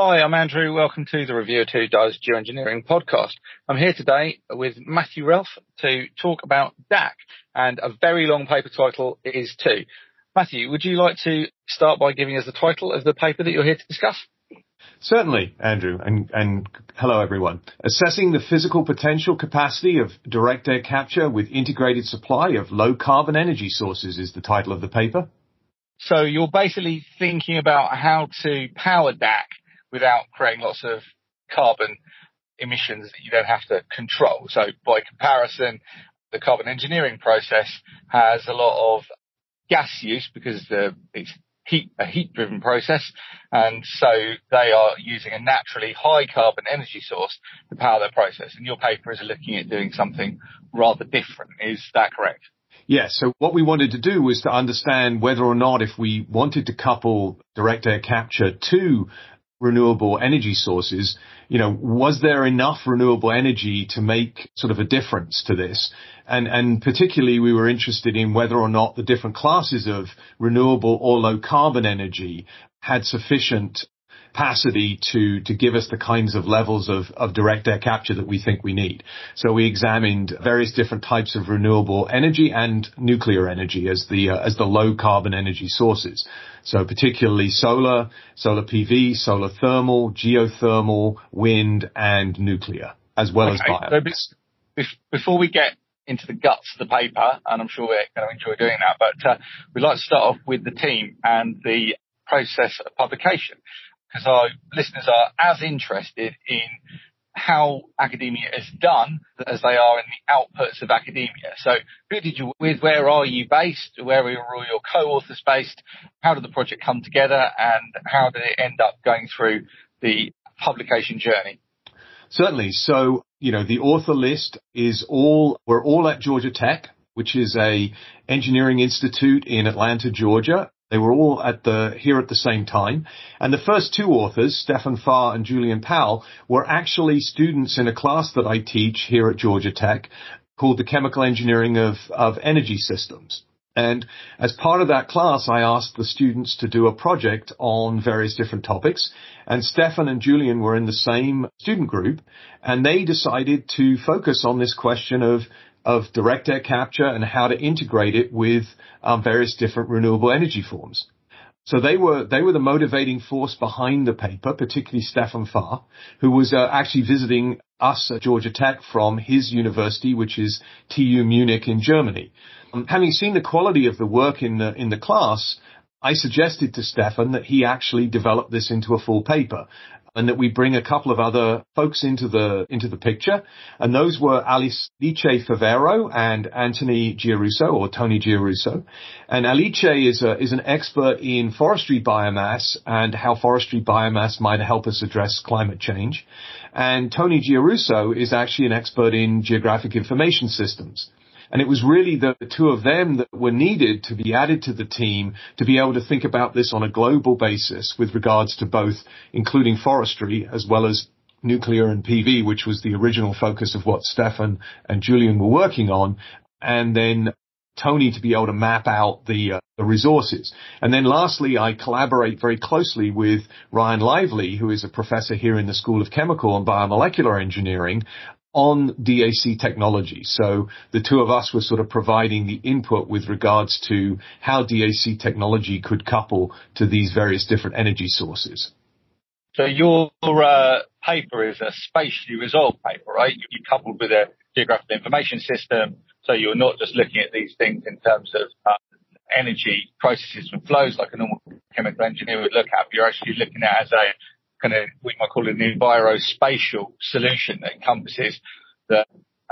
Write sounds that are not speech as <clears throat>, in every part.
Hi, I'm Andrew. Welcome to the Reviewer 2 Does Geoengineering podcast. I'm here today with Matthew Realff to talk about DAC and a very long paper title it is too. Matthew, would you like to start by giving us the title of the paper that you're here to discuss? Certainly, Andrew, and, and hello everyone. Assessing the physical potential capacity of direct air capture with integrated supply of low carbon energy sources is the title of the paper. So you're basically thinking about how to power DAC without creating lots of carbon emissions that you don't have to control. So by comparison, the carbon engineering process has a lot of gas use because the, it's heat, a heat driven process. And so they are using a naturally high carbon energy source to power their process. And your paper is looking at doing something rather different. Is that correct? Yes. So what we wanted to do was to understand whether or not if we wanted to couple direct air capture to renewable energy sources, you know, was there enough renewable energy to make sort of a difference to this? And, and particularly we were interested in whether or not the different classes of renewable or low carbon energy had sufficient capacity to, to give us the kinds of levels of, of direct air capture that we think we need. So we examined various different types of renewable energy and nuclear energy as the, uh, as the low carbon energy sources. So particularly solar, solar PV, solar thermal, geothermal, wind and nuclear, as well okay. as bio. So before we get into the guts of the paper, and I'm sure we're going to enjoy doing that. But uh, we'd like to start off with the team and the process of publication because our listeners are as interested in how academia is done as they are in the outputs of academia. So who did you with? Where are you based? Where are your co-authors based? How did the project come together and how did it end up going through the publication journey? Certainly. So, you know, the author list is all, we're all at Georgia Tech, which is a engineering institute in Atlanta, Georgia. They were all at the, here at the same time. And the first two authors, Stefan Fahr and Julian Powell, were actually students in a class that I teach here at Georgia Tech called the Chemical Engineering of, of Energy Systems. And as part of that class, I asked the students to do a project on various different topics. And Stefan and Julian were in the same student group and they decided to focus on this question of of direct air capture and how to integrate it with um, various different renewable energy forms. So they were they were the motivating force behind the paper, particularly Stefan Fahr, who was uh, actually visiting us at Georgia Tech from his university, which is TU Munich in Germany. Um, having seen the quality of the work in the in the class, I suggested to Stefan that he actually develop this into a full paper and that we bring a couple of other folks into the into the picture, and those were Alice Favero and Anthony Giarrusso or Tony Giarrusso. And Alice is a, is an expert in forestry biomass and how forestry biomass might help us address climate change. And Tony Giarrusso is actually an expert in geographic information systems. And it was really the two of them that were needed to be added to the team to be able to think about this on a global basis with regards to both including forestry as well as nuclear and PV, which was the original focus of what Stefan and Julian were working on. And then Tony to be able to map out the, uh, the resources. And then lastly, I collaborate very closely with Ryan Lively, who is a professor here in the School of Chemical and Biomolecular Engineering, on DAC technology. So the two of us were sort of providing the input with regards to how DAC technology could couple to these various different energy sources. So your uh, paper is a spatially resolved paper, right? You coupled with a geographic information system. So you're not just looking at these things in terms of uh, energy processes and flows like a normal chemical engineer would look at. You're actually looking at as a kind of, we might call it an envirospatial solution that encompasses the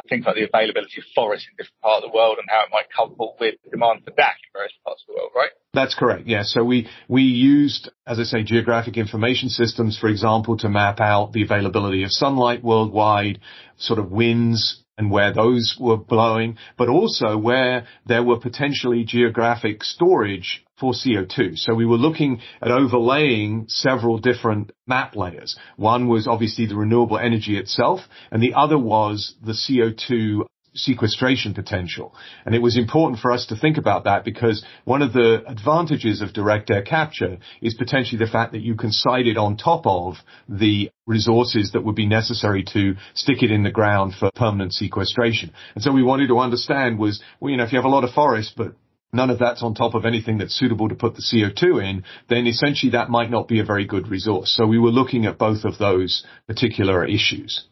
things like the availability of forests in different parts of the world and how it might couple with demand for DAC in various parts of the world, right? That's correct. Yeah. So we, we used, as I say, geographic information systems, for example, to map out the availability of sunlight worldwide, sort of winds, and where those were blowing, but also where there were potentially geographic storage for CO2. So we were looking at overlaying several different map layers. One was obviously the renewable energy itself, and the other was the CO2 sequestration potential. And it was important for us to think about that because one of the advantages of direct air capture is potentially the fact that you can site it on top of the resources that would be necessary to stick it in the ground for permanent sequestration. And so we wanted to understand was, well, you know, if you have a lot of forest, but none of that's on top of anything that's suitable to put the CO2 in, then essentially that might not be a very good resource. So we were looking at both of those particular issues.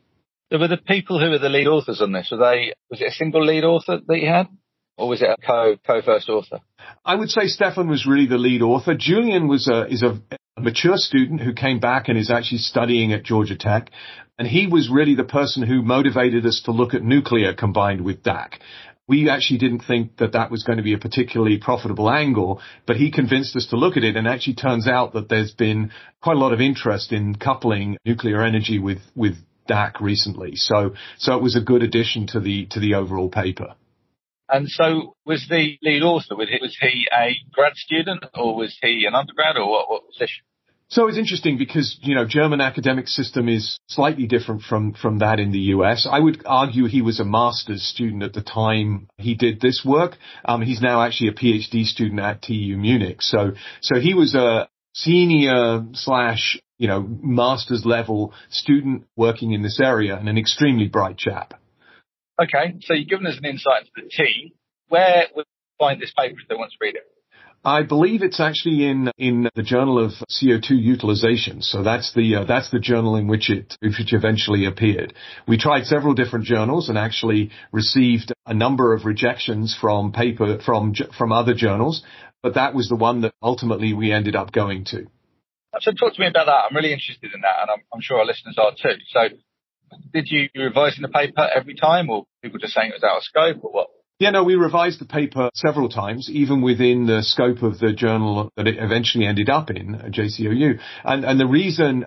Were the people who were the lead authors on this, were they, was it a single lead author that you had? Or was it a co, co-first author? I would say Stefan was really the lead author. Julian was a, is a mature student who came back and is actually studying at Georgia Tech. And he was really the person who motivated us to look at nuclear combined with DAC. We actually didn't think that that was going to be a particularly profitable angle, but he convinced us to look at it and actually turns out that there's been quite a lot of interest in coupling nuclear energy with, with DAC recently. So, so it was a good addition to the, to the overall paper. And so was the lead author, was he, was he a grad student or was he an undergrad or what, what position? So it's interesting because, you know, German academic system is slightly different from, from that in the US. I would argue he was a master's student at the time he did this work. Um, he's now actually a PhD student at TU Munich. So, so he was a senior slash, you know, master's level student working in this area and an extremely bright chap. Okay. So you've given us an insight into the team. Where would you find this paper if they want to read it? I believe it's actually in in the Journal of CO2 Utilization. So that's the uh, that's the journal in which it which eventually appeared. We tried several different journals and actually received a number of rejections from paper from from other journals, but that was the one that ultimately we ended up going to. So talk to me about that. I'm really interested in that, and I'm, I'm sure our listeners are too. So did you revise in the paper every time, or people just saying it was out of scope, or what? Yeah, no, we revised the paper several times, even within the scope of the journal that it eventually ended up in, JCOU. And, and the reason,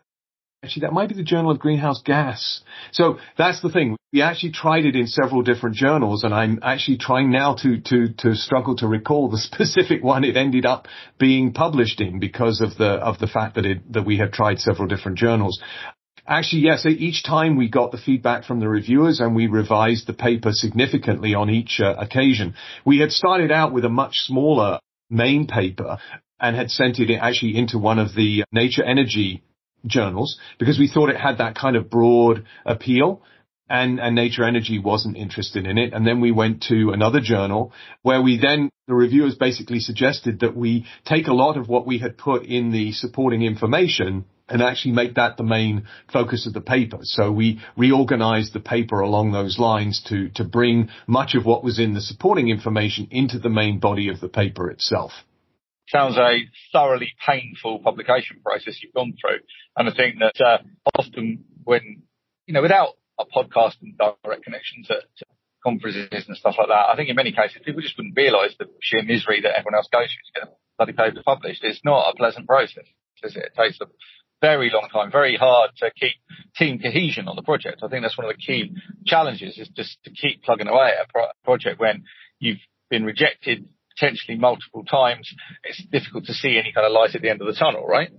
actually, that might be the Journal of Greenhouse Gas. So that's the thing. We actually tried it in several different journals, and I'm actually trying now to, to, to struggle to recall the <laughs> specific one it ended up being published in because of the, of the fact that it, that we had tried several different journals. Actually, yes, each time we got the feedback from the reviewers and we revised the paper significantly on each uh, occasion. We had started out with a much smaller main paper and had sent it actually into one of the Nature Energy journals because we thought it had that kind of broad appeal and, and Nature Energy wasn't interested in it. And then we went to another journal where we then, the reviewers basically suggested that we take a lot of what we had put in the supporting information and actually make that the main focus of the paper. So we reorganized the paper along those lines to, to bring much of what was in the supporting information into the main body of the paper itself. Sounds a thoroughly painful publication process you've gone through. And I think that uh, often when, you know, without a podcast and direct connections to conferences and stuff like that, I think in many cases people just wouldn't realise the sheer misery that everyone else goes through to get a bloody paper published. It's not a pleasant process, is it? It takes a very long time, very hard to keep team cohesion on the project. I think that's one of the key challenges is just to keep plugging away at a pro- project when you've been rejected potentially multiple times. It's difficult to see any kind of light at the end of the tunnel, right?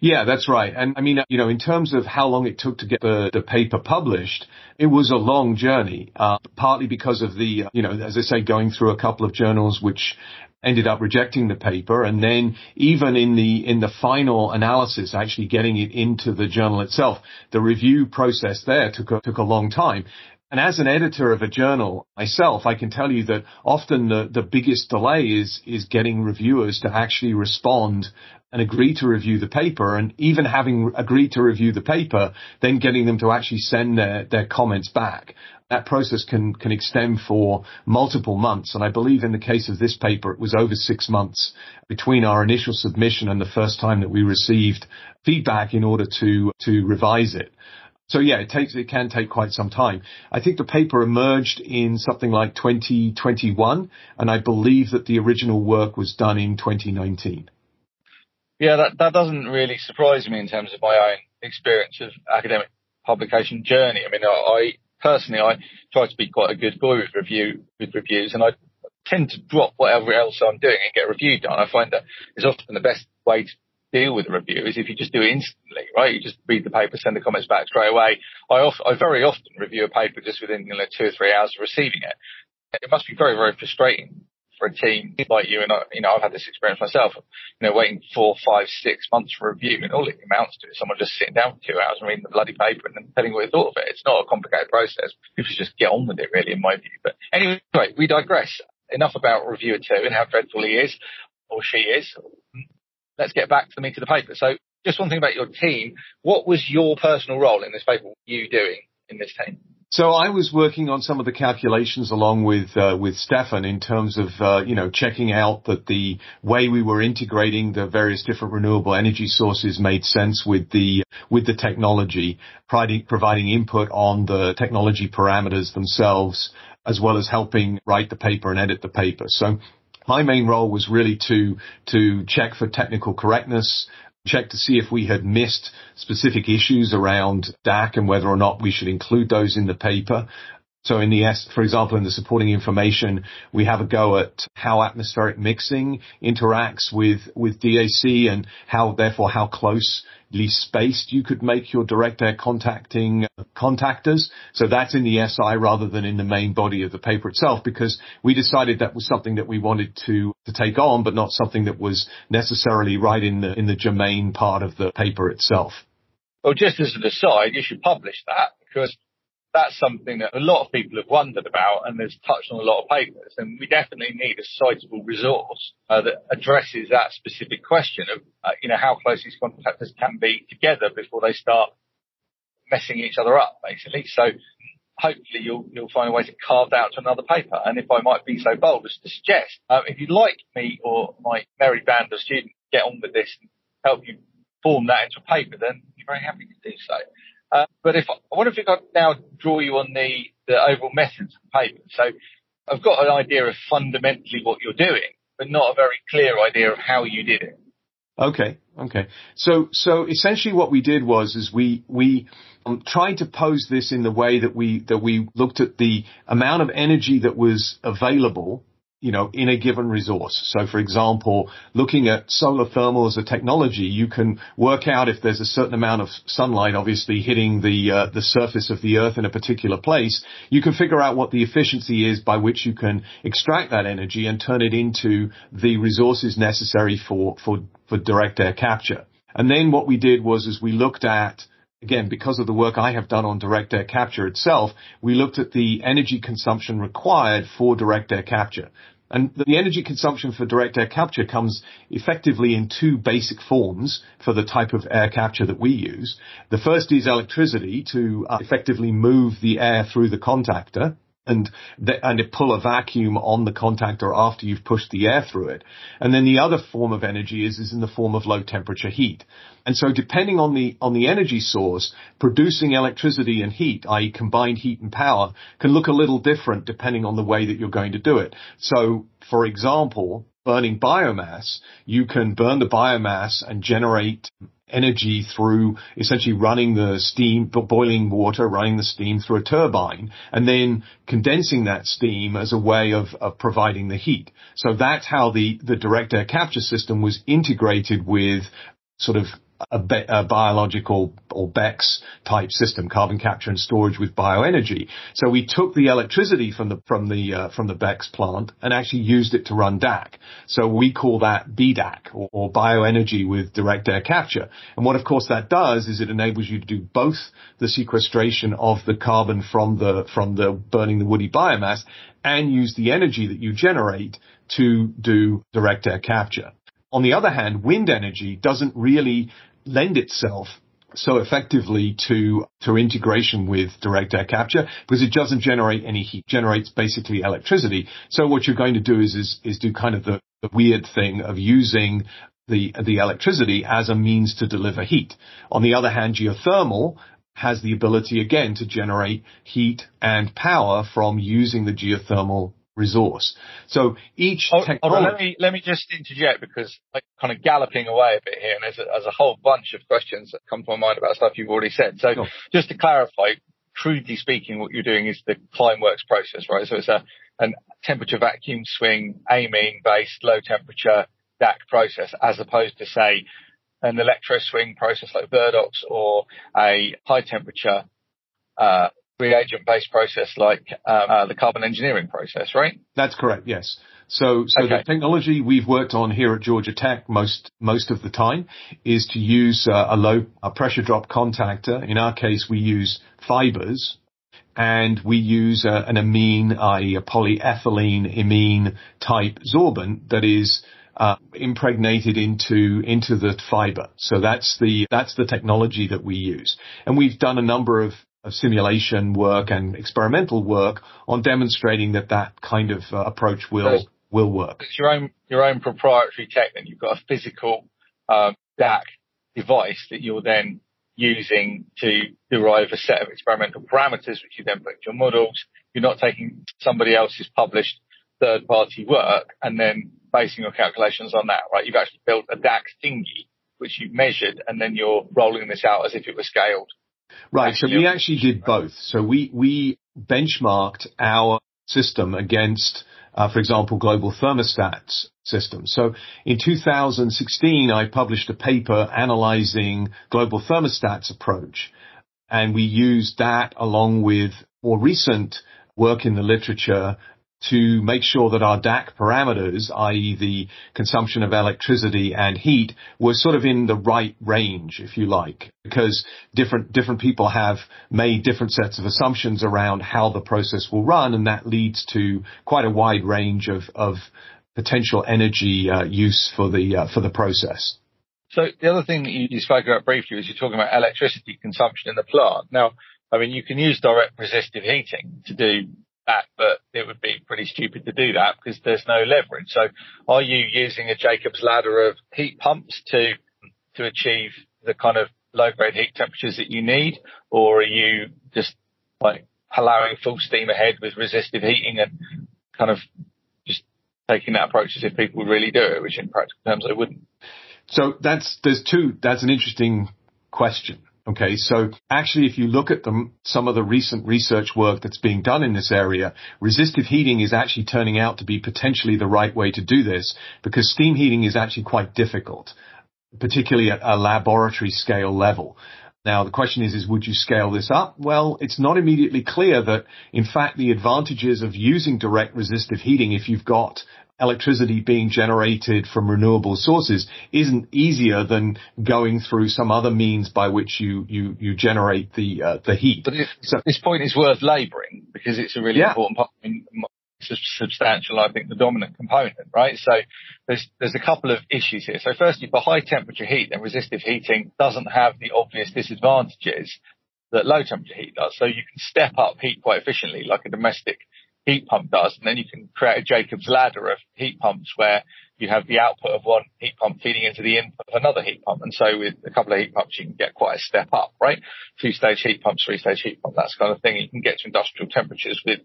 Yeah, that's right. And I mean, you know, in terms of how long it took to get the, the paper published, it was a long journey, uh, partly because of the, you know, as I say, going through a couple of journals which ended up rejecting the paper and then even in the in the final analysis actually getting it into the journal itself the review process there took a, took a long time and as an editor of a journal myself, I can tell you that often the, the biggest delay is, is getting reviewers to actually respond and agree to review the paper and even having agreed to review the paper, then getting them to actually send their, their comments back that process can, can extend for multiple months. And I believe in the case of this paper, it was over six months between our initial submission and the first time that we received feedback in order to, to revise it. So yeah, it takes, it can take quite some time. I think the paper emerged in something like 2021, and I believe that the original work was done in 2019. Yeah, that, that doesn't really surprise me in terms of my own experience of academic publication journey. I mean, I, personally, I try to be quite a good boy with review with reviews, and I tend to drop whatever else I'm doing and get a review done. I find that is often the best way to deal with a review is if you just do it instantly, right? You just read the paper, send the comments back straight away. I, off, I very often review a paper just within you know, two or three hours of receiving it. It must be very, very frustrating for a team like you and I, you know, I've had this experience myself, you know, waiting four, five, six months for review and all it amounts to is someone just sitting down for two hours and reading the bloody paper and then telling what they thought of it. It's not a complicated process. People should just get on with it really in my view. But anyway, we digress. Enough about reviewer two and how dreadful he is or she is. Let's get back to the meat of the paper. So just one thing about your team. What was your personal role in this paper? You doing in this team? So I was working on some of the calculations along with uh, with Stefan in terms of uh, you know checking out that the way we were integrating the various different renewable energy sources made sense with the with the technology, providing, providing input on the technology parameters themselves, as well as helping write the paper and edit the paper. So my main role was really to to check for technical correctness, check to see if we had missed specific issues around DAC and whether or not we should include those in the paper. So in the S, for example, in the supporting information, we have a go at how atmospheric mixing interacts with, with DAC and how, therefore, how closely spaced you could make your direct air contacting uh, contactors. So that's in the SI rather than in the main body of the paper itself because we decided that was something that we wanted to, to take on, but not something that was necessarily right in the, in the germane part of the paper itself. Well, just as an aside, you should publish that because that's something that a lot of people have wondered about and has touched on a lot of papers. And we definitely need a citable resource uh, that addresses that specific question of, uh, you know, how close these contactors can be together before they start messing each other up, basically. So hopefully you'll, you'll find a way to carve out to another paper. And if I might be so bold as to suggest, uh, if you'd like me or my merry band of students get on with this and help you form that into a paper, then I'm very happy to do so. Uh, but if I wonder if I could now draw you on the, the overall methods of paper. So I've got an idea of fundamentally what you're doing, but not a very clear idea of how you did it. Okay. Okay. So, so essentially what we did was, is we, we um, tried to pose this in the way that we, that we looked at the amount of energy that was available you know, in a given resource. So for example, looking at solar thermal as a technology, you can work out if there's a certain amount of sunlight obviously hitting the, uh, the surface of the earth in a particular place. You can figure out what the efficiency is by which you can extract that energy and turn it into the resources necessary for, for, for direct air capture. And then what we did was, is we looked at again, because of the work I have done on direct air capture itself, we looked at the energy consumption required for direct air capture. And the energy consumption for direct air capture comes effectively in two basic forms for the type of air capture that we use. The first is electricity to uh, effectively move the air through the contactor and and it pull a vacuum on the contactor after you've pushed the air through it. And then the other form of energy is is in the form of low temperature heat. And so depending on the on the energy source, producing electricity and heat, i.e. combined heat and power, can look a little different depending on the way that you're going to do it. So for example, burning biomass, you can burn the biomass and generate energy through essentially running the steam, boiling water, running the steam through a turbine, and then condensing that steam as a way of, of providing the heat. So that's how the, the direct air capture system was integrated with sort of a, be- a, biological or BECCS type system, carbon capture and storage with bioenergy. So we took the electricity from the from the uh, from the BECCS plant and actually used it to run DAC. So we call that BDAC or, or bioenergy with direct air capture. And what of course that does is it enables you to do both the sequestration of the carbon from the from the burning the woody biomass and use the energy that you generate to do direct air capture. On the other hand, wind energy doesn't really lend itself so effectively to to integration with direct air capture because it doesn't generate any heat generates basically electricity. So what you're going to do is is, is do kind of the, the weird thing of using the the electricity as a means to deliver heat. On the other hand geothermal has the ability again to generate heat and power from using the geothermal resource. So each oh, technology. let me let me just interject because I'm kind of galloping away a bit here, and there's a, there's a whole bunch of questions that come to my mind about stuff you've already said. So sure. just to clarify, crudely speaking, what you're doing is the Climeworks process, right? So it's a an temperature vacuum swing amine based low temperature DAC process, as opposed to say an electro swing process like Verdox or a high temperature uh, reagent based process like uh, uh, the carbon engineering process, right? That's correct. Yes. So, so okay. the technology we've worked on here at Georgia Tech most most of the time is to use uh, a low a pressure drop contactor. In our case, we use fibers, and we use uh, an amine, i.e., a polyethylene imine type sorbent that is uh, impregnated into into the fiber. So that's the that's the technology that we use, and we've done a number of of simulation work and experimental work on demonstrating that that kind of uh, approach will will work. It's your own your own proprietary tech. and you've got a physical um, DAC device that you're then using to derive a set of experimental parameters, which you then put into your models. You're not taking somebody else's published third party work and then basing your calculations on that, right? You've actually built a DAC thingy, which you've measured, and then you're rolling this out as if it was scaled. Right. So we actually did both. So we, we benchmarked our system against, uh, for example, global thermostats systems. So in 2016, I published a paper analyzing global thermostats approach. And we used that along with more recent work in the literature to make sure that our DAC parameters, i.e. the consumption of electricity and heat, were sort of in the right range, if you like, because different, different people have made different sets of assumptions around how the process will run, and that leads to quite a wide range of, of potential energy uh, use for the, uh, for the process. So the other thing that you, you spoke about briefly was you're talking about electricity consumption in the plant. Now, I mean, you can use direct resistive heating to do but it would be pretty stupid to do that because there's no leverage. So are you using a Jacob's ladder of heat pumps to, to achieve the kind of low grade heat temperatures that you need? Or are you just like allowing full steam ahead with resistive heating and kind of just taking that approach as if people would really do it, which in practical terms they wouldn't? So that's, there's two, that's an interesting question. Okay, so actually, if you look at the, some of the recent research work that's being done in this area, resistive heating is actually turning out to be potentially the right way to do this because steam heating is actually quite difficult, particularly at a laboratory scale level. Now, the question is, is would you scale this up? Well, it's not immediately clear that, in fact, the advantages of using direct resistive heating, if you've got electricity being generated from renewable sources isn't easier than going through some other means by which you you you generate the uh, the heat. But so, this point is worth labouring because it's a really yeah. important part. I mean, substantial, I think, the dominant component, right? So there's there's a couple of issues here. So firstly, for high temperature heat, then resistive heating doesn't have the obvious disadvantages that low temperature heat does. So you can step up heat quite efficiently, like a domestic heat pump does. And then you can create a Jacob's ladder of heat pumps where you have the output of one heat pump feeding into the input of another heat pump. And so with a couple of heat pumps, you can get quite a step up, right? Two stage heat pumps, three stage heat pump, that kind of thing. You can get to industrial temperatures with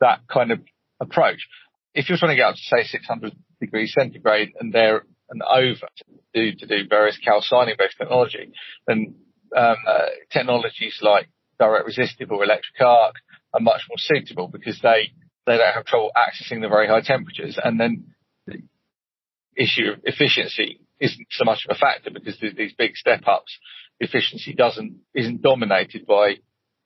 that kind of approach. If you're trying to get up to say 600 degrees centigrade and there and over to do, to do various calcining based technology, then um, uh, technologies like direct resistive or electric arc are much more suitable because they they don't have trouble accessing the very high temperatures. And then the issue of efficiency isn't so much of a factor because these big step ups, efficiency doesn't, isn't dominated by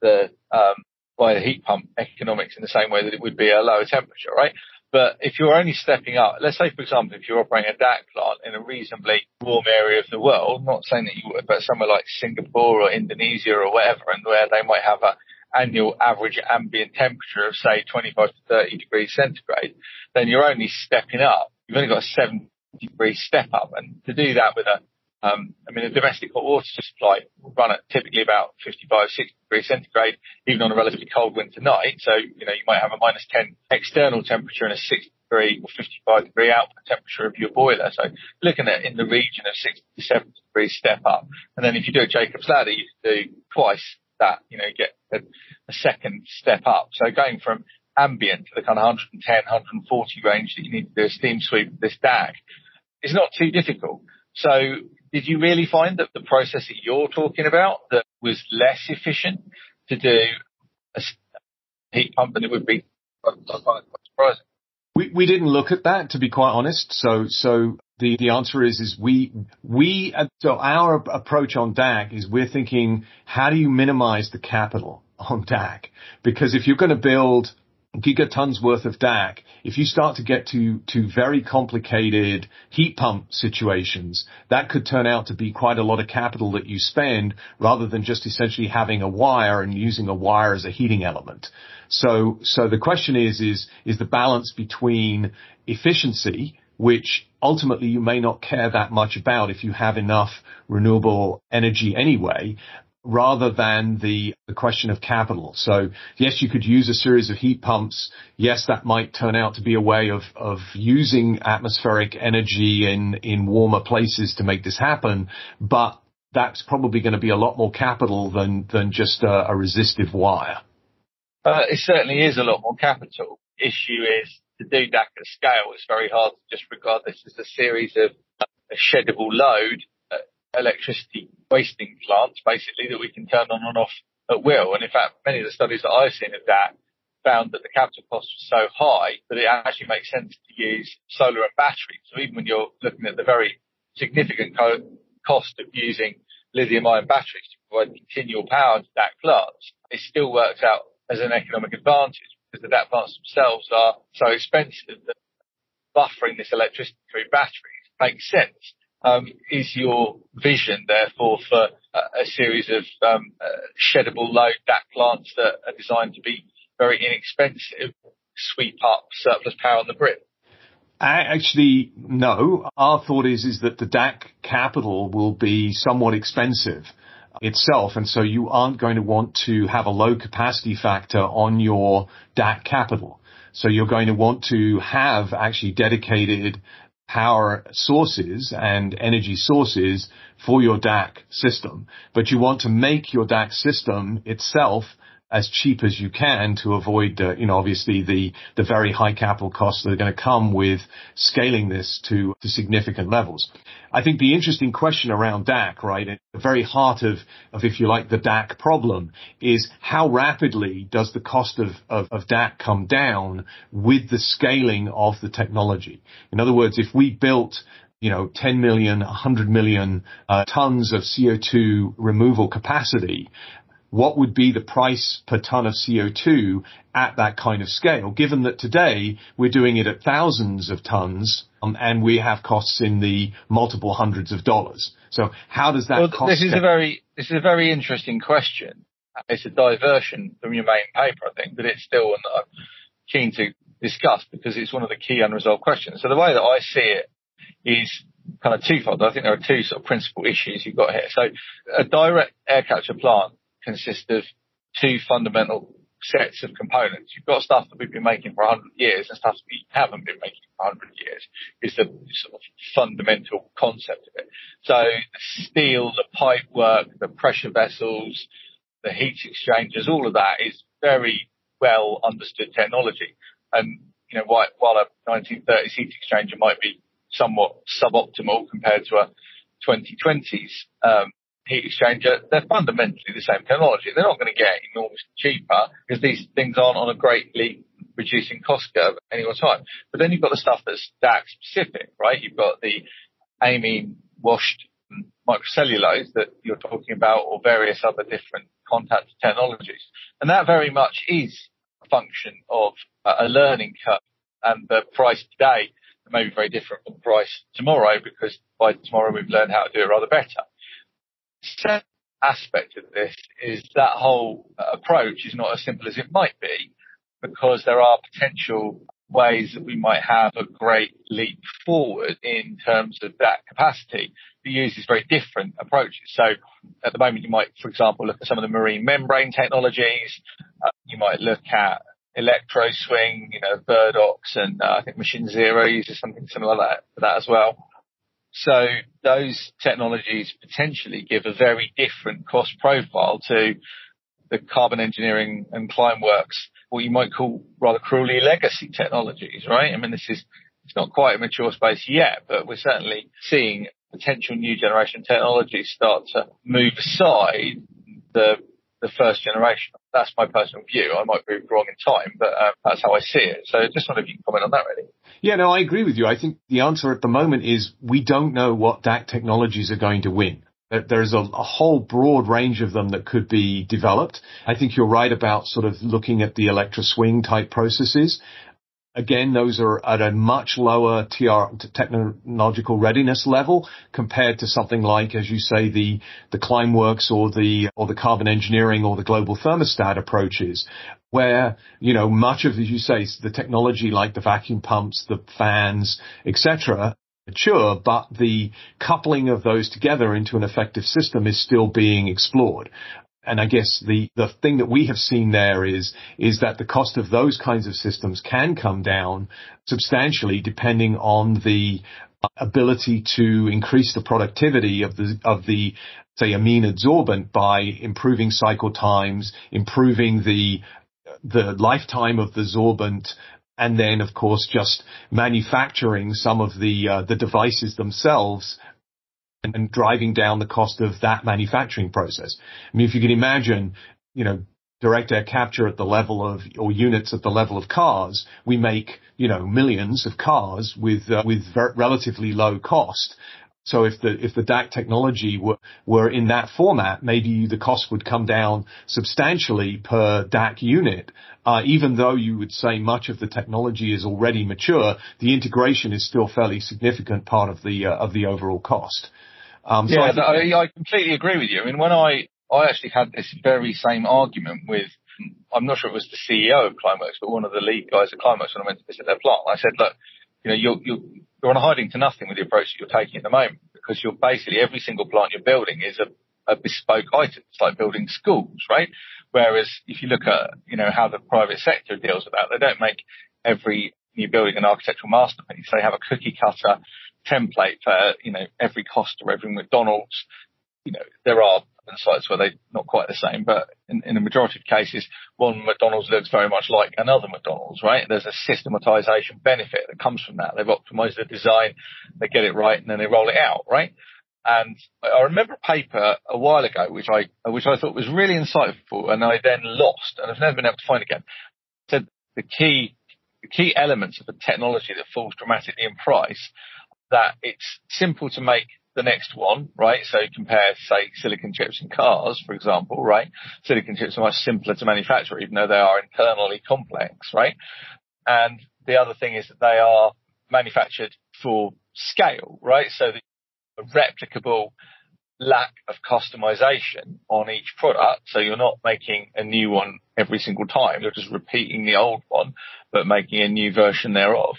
the, um, by the heat pump economics in the same way that it would be a lower temperature, right? But if you're only stepping up, let's say, for example, if you're operating a DAC plant in a reasonably warm area of the world, not saying that you would, but somewhere like Singapore or Indonesia or whatever, and where they might have a annual average ambient temperature of say 25 to 30 degrees centigrade, then you're only stepping up. You've only got a 70 degree step up. And to do that with a, um, I mean, a domestic hot water supply will run at typically about 55, 60 degrees centigrade, even on a relatively cold winter night. So, you know, you might have a minus 10 external temperature and a 60 degree or 55 degree output temperature of your boiler. So looking at in the region of 60 to 70 degrees step up. And then if you do a Jacob's ladder, you do twice that, you know, get a, a second step up. So going from ambient to the kind of 110, 140 range that you need to do a steam sweep of this DAC is not too difficult. So did you really find that the process that you're talking about that was less efficient to do a heat pump than it would be? quite surprising. We, we didn't look at that to be quite honest. So, so The, the answer is, is we, we, uh, so our approach on DAC is we're thinking, how do you minimize the capital on DAC? Because if you're going to build gigatons worth of DAC, if you start to get to, to very complicated heat pump situations, that could turn out to be quite a lot of capital that you spend rather than just essentially having a wire and using a wire as a heating element. So, so the question is, is, is the balance between efficiency, which ultimately you may not care that much about if you have enough renewable energy anyway, rather than the, the question of capital. So yes, you could use a series of heat pumps. Yes, that might turn out to be a way of, of using atmospheric energy in, in warmer places to make this happen, but that's probably going to be a lot more capital than, than just a, a resistive wire. Uh, it certainly is a lot more capital. Issue is to do that at scale, it's very hard to just regard this as a series of a sheddable load uh, electricity wasting plants, basically, that we can turn on and off at will. And in fact, many of the studies that I've seen of that found that the capital cost was so high that it actually makes sense to use solar and batteries. So even when you're looking at the very significant co- cost of using lithium ion batteries to provide continual power to DAC plants, it still works out as an economic advantage because the DAC plants themselves are so expensive that buffering this electricity through batteries makes sense um, is your vision, therefore, for a, a series of um, uh, sheddable load DAC plants that are designed to be very inexpensive, sweep up surplus power on the grid? Actually, no. Our thought is is that the DAC capital will be somewhat expensive itself, and so you aren't going to want to have a low capacity factor on your DAC capital. So you're going to want to have actually dedicated power sources and energy sources for your DAC system, but you want to make your DAC system itself as cheap as you can to avoid, uh, you know, obviously the, the very high capital costs that are going to come with scaling this to, to significant levels. I think the interesting question around DAC, right, at the very heart of, of, if you like, the DAC problem is how rapidly does the cost of, of, of DAC come down with the scaling of the technology? In other words, if we built you know, 10 million, 100 million uh, tons of CO2 removal capacity, what would be the price per ton of CO2 at that kind of scale, given that today we're doing it at thousands of tons um, and we have costs in the multiple hundreds of dollars. So how does that well, cost? This is a very, this is a very interesting question. It's a diversion from your main paper, I think, but it's still one that I'm keen to discuss because it's one of the key unresolved questions. So the way that I see it is kind of twofold. I think there are two sort of principal issues you've got here. So a direct air capture plant consists of two fundamental sets of components. You've got stuff that we've been making for 100 years and stuff that we haven't been making for 100 years is the sort of fundamental concept of it. So the steel, the pipe work, the pressure vessels, the heat exchangers, all of that is very well understood technology. And, you know, while, a 1930s heat exchanger might be somewhat suboptimal compared to a 2020s um, heat exchanger, uh, they're fundamentally the same technology. They're not going to get enormously cheaper because these things aren't on a greatly reducing cost curve any one time. But then you've got the stuff that's DAC specific, right? You've got the amine washed microcellulose that you're talking about or various other different contact technologies. And that very much is a function of a learning curve and the price today may be very different from the price tomorrow because by tomorrow we've learned how to do it rather better second aspect of this is that whole approach is not as simple as it might be because there are potential ways that we might have a great leap forward in terms of that capacity to use these very different approaches. So at the moment, you might, for example, look at some of the marine membrane technologies. Uh, you might look at electro swing, you know, Verdox and uh, I think Mission Zero uses something similar to that, that as well. So those technologies potentially give a very different cost profile to the carbon engineering and Climeworks, what you might call rather cruelly legacy technologies, right? I mean, this is, it's not quite a mature space yet, but we're certainly seeing potential new generation technologies start to move aside the the first generation. That's my personal view. I might be wrong in time, but uh, that's how I see it. So just wonder if you can comment on that really. Yeah, no, I agree with you. I think the answer at the moment is we don't know what DAC technologies are going to win. There's a, a, whole broad range of them that could be developed. I think you're right about sort of looking at the electro swing type processes. Again, those are at a much lower TR, technological readiness level compared to something like, as you say, the, the Climeworks or the, or the carbon engineering or the global thermostat approaches where, you know, much of, as you say, the technology like the vacuum pumps, the fans, etc., mature, but the coupling of those together into an effective system is still being explored. And I guess the, the thing that we have seen there is, is that the cost of those kinds of systems can come down substantially depending on the ability to increase the productivity of the, of the, say, amine adsorbent by improving cycle times, improving the, the lifetime of the sorbent, and then of course just manufacturing some of the uh, the devices themselves and, driving down the cost of that manufacturing process. I mean, if you can imagine, you know, direct air capture at the level of, or units at the level of cars, we make, you know, millions of cars with, uh, with ver- relatively low cost. So if the, if the DAC technology were, were in that format, maybe the cost would come down substantially per DAC unit. Uh, even though you would say much of the technology is already mature, the integration is still fairly significant part of the, uh, of the overall cost. Um, so yeah, I, I, I, completely agree with you. I mean, when I, I actually had this very same argument with, I'm not sure it was the CEO of Climeworks, but one of the lead guys at Climeworks when I went to visit their plant. I said, look, you know, you're, you're, you're on a hiding to nothing with the approach that you're taking at the moment because you're basically every single plant you're building is a, a bespoke item. It's like building schools, right? Whereas if you look at, you know, how the private sector deals with that, they don't make every new building an architectural masterpiece. They have a cookie cutter template for, you know, every Costa, every McDonald's. You know, there are sites where they're not quite the same, but in, in a majority of cases, one McDonald's looks very much like another McDonald's, right? There's a systematization benefit that comes from that. They've optimized the design, they get it right, and then they roll it out, right? And I remember a paper a while ago, which I, which I thought was really insightful and I then lost and I've never been able to find again. It said the key, the key elements of the technology that falls dramatically in price that it's simple to make the next one, right? So compare, say, silicon chips in cars, for example, right? Silicon chips are much simpler to manufacture, even though they are internally complex, right? And the other thing is that they are manufactured for scale, right? So the replicable lack of customization on each product. So you're not making a new one every single time. You're just repeating the old one, but making a new version thereof.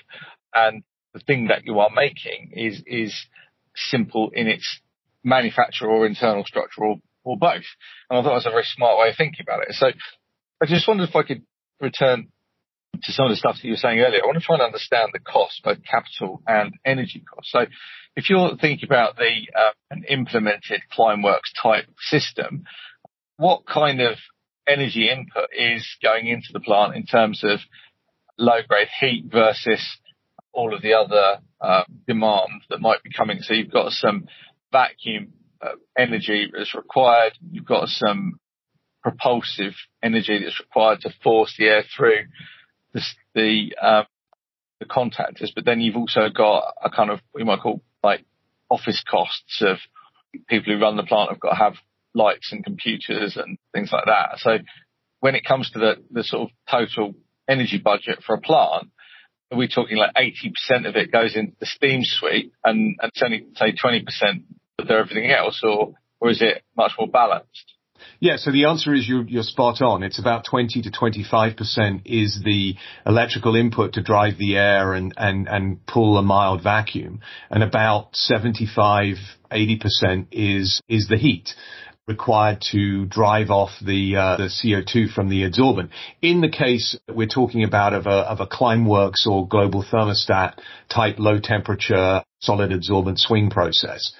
And the thing that you are making is is simple in its manufacture or internal structure or, or both. And I thought that was a very smart way of thinking about it. So I just wondered if I could return to some of the stuff that you were saying earlier. I want to try and understand the cost, both capital and energy costs. So if you're thinking about the uh, an implemented Climeworks type system, what kind of energy input is going into the plant in terms of low grade heat versus all of the other uh, that might be coming. So you've got some vacuum uh, energy that's required. You've got some propulsive energy that's required to force the air through the the, um, the contactors. But then you've also got a kind of we might call like office costs of people who run the plant have got to have lights and computers and things like that. So when it comes to the, the sort of total energy budget for a plant, are we talking like 80% of it goes into the Steam sweep and, and only say 20% of everything else or, or is it much more balanced? Yeah, so the answer is you're, you're spot on. It's about 20 to 25% is the electrical input to drive the air and, and, and pull a mild vacuum. And about 75, 80% is, is the heat required to drive off the uh, the CO2 from the adsorbent. In the case we're talking about of a of a Climeworks or global thermostat type low temperature solid adsorbent swing process.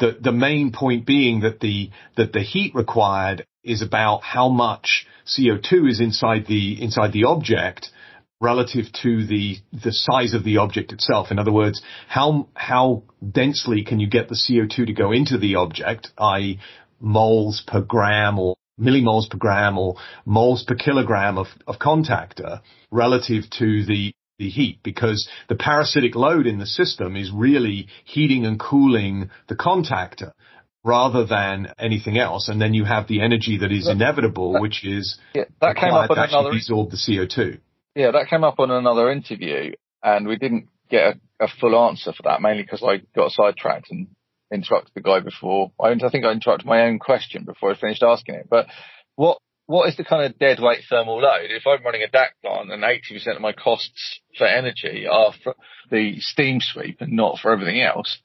The the main point being that the that the heat required is about how much CO2 is inside the inside the object relative to the the size of the object itself. In other words, how how densely can you get the CO2 to go into the object, i.e moles per gram or millimoles per gram or moles per kilogram of, of contactor relative to the the heat because the parasitic load in the system is really heating and cooling the contactor rather than anything else. And then you have the energy that is inevitable, that, which is yeah, that came up on another absorb the CO2. Yeah, that came up on another interview, and we didn't get a, a full answer for that, mainly because I got sidetracked and interrupted the guy before. I, I think I interrupted my own question before I finished asking it. But what what is the kind of dead weight thermal load? If I'm running a DAC plant and 80% of my costs for energy are for the steam sweep and not for everything else,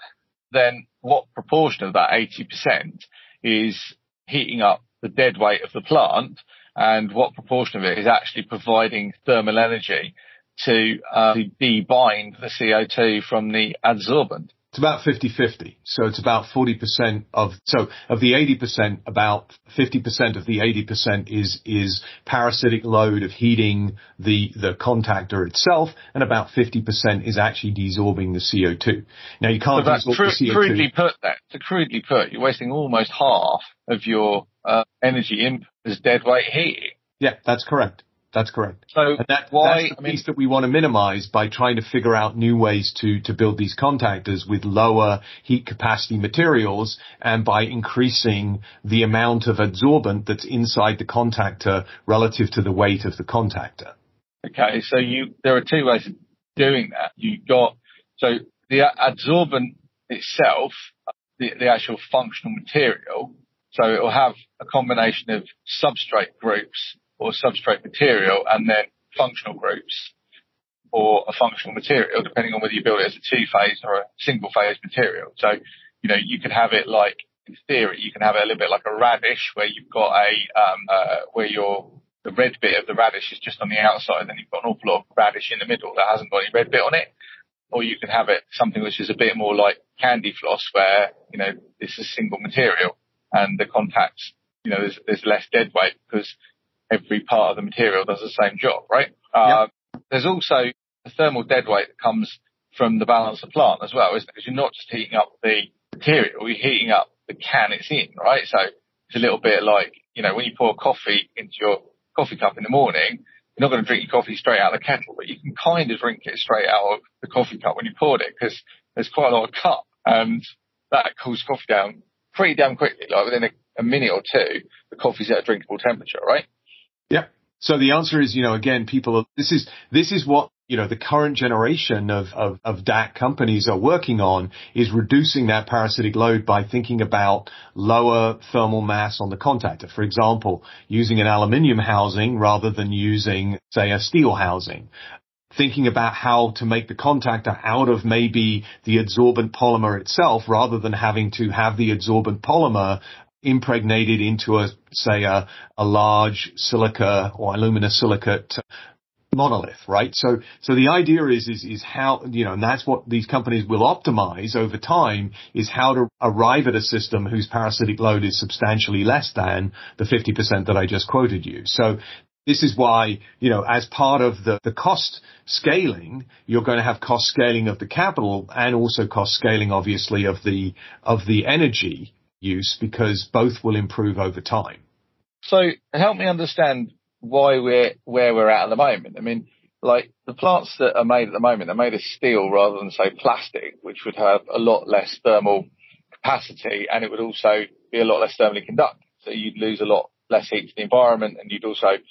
then what proportion of that 80% is heating up the dead weight of the plant and what proportion of it is actually providing thermal energy to uh, debind the CO2 from the adsorbent? It's about 50-50. So it's about 40% of, so of the 80%, about 50% of the 80% is, is parasitic load of heating the, the contactor itself, and about 50% is actually desorbing the CO2. Now you can't desorb cru- the CO2. Crudely put that, to crudely put, you're wasting almost half of your uh, energy input as dead weight heat. Yeah, that's correct. That's correct. So and that, why, that's the I mean, piece that we want to minimize by trying to figure out new ways to, to build these contactors with lower heat capacity materials and by increasing the amount of adsorbent that's inside the contactor relative to the weight of the contactor. Okay, so you, there are two ways of doing that. You've got, so the adsorbent itself, the, the actual functional material, so it will have a combination of substrate groups or substrate material and then functional groups or a functional material, depending on whether you build it as a two phase or a single phase material. So, you know, you can have it like, in theory, you can have it a little bit like a radish where you've got a, um, uh, where your, the red bit of the radish is just on the outside, and then you've got an awful lot of radish in the middle that hasn't got any red bit on it. Or you can have it something which is a bit more like candy floss where, you know, it's a single material and the contacts, you know, there's, there's less dead weight because every part of the material does the same job, right? Uh, There's also the thermal dead weight that comes from the balance of plant as well, isn't it? Because you're not just heating up the material, you're heating up the can it's in, right? So it's a little bit like, you know, when you pour coffee into your coffee cup in the morning, you're not going to drink your coffee straight out of the kettle, but you can kind of drink it straight out of the coffee cup when you poured it because there's quite a lot of cup and that cools coffee down pretty damn quickly. Like within a, a minute or two, the coffee's at a drinkable temperature, right? Yeah. So the answer is, you know, again, people, this is, this is what, you know, the current generation of, of, of DAC companies are working on is reducing that parasitic load by thinking about lower thermal mass on the contactor. For example, using an aluminium housing rather than using, say, a steel housing thinking about how to make the contactor out of maybe the adsorbent polymer itself rather than having to have the adsorbent polymer impregnated into a, say, a, a large silica or alumina silicate monolith, right? So, so the idea is, is, is how, you know, and that's what these companies will optimize over time is how to arrive at a system whose parasitic load is substantially less than the 50% that I just quoted you. So this is why, you know, as part of the, the cost scaling, you're going to have cost scaling of the capital and also cost scaling, obviously, of the, of the energy use because both will improve over time. So help me understand why we're where we're at at the moment. I mean, like the plants that are made at the moment, they're made of steel rather than say plastic, which would have a lot less thermal capacity and it would also be a lot less thermally conductive. So you'd lose a lot less heat to the environment and you'd also, it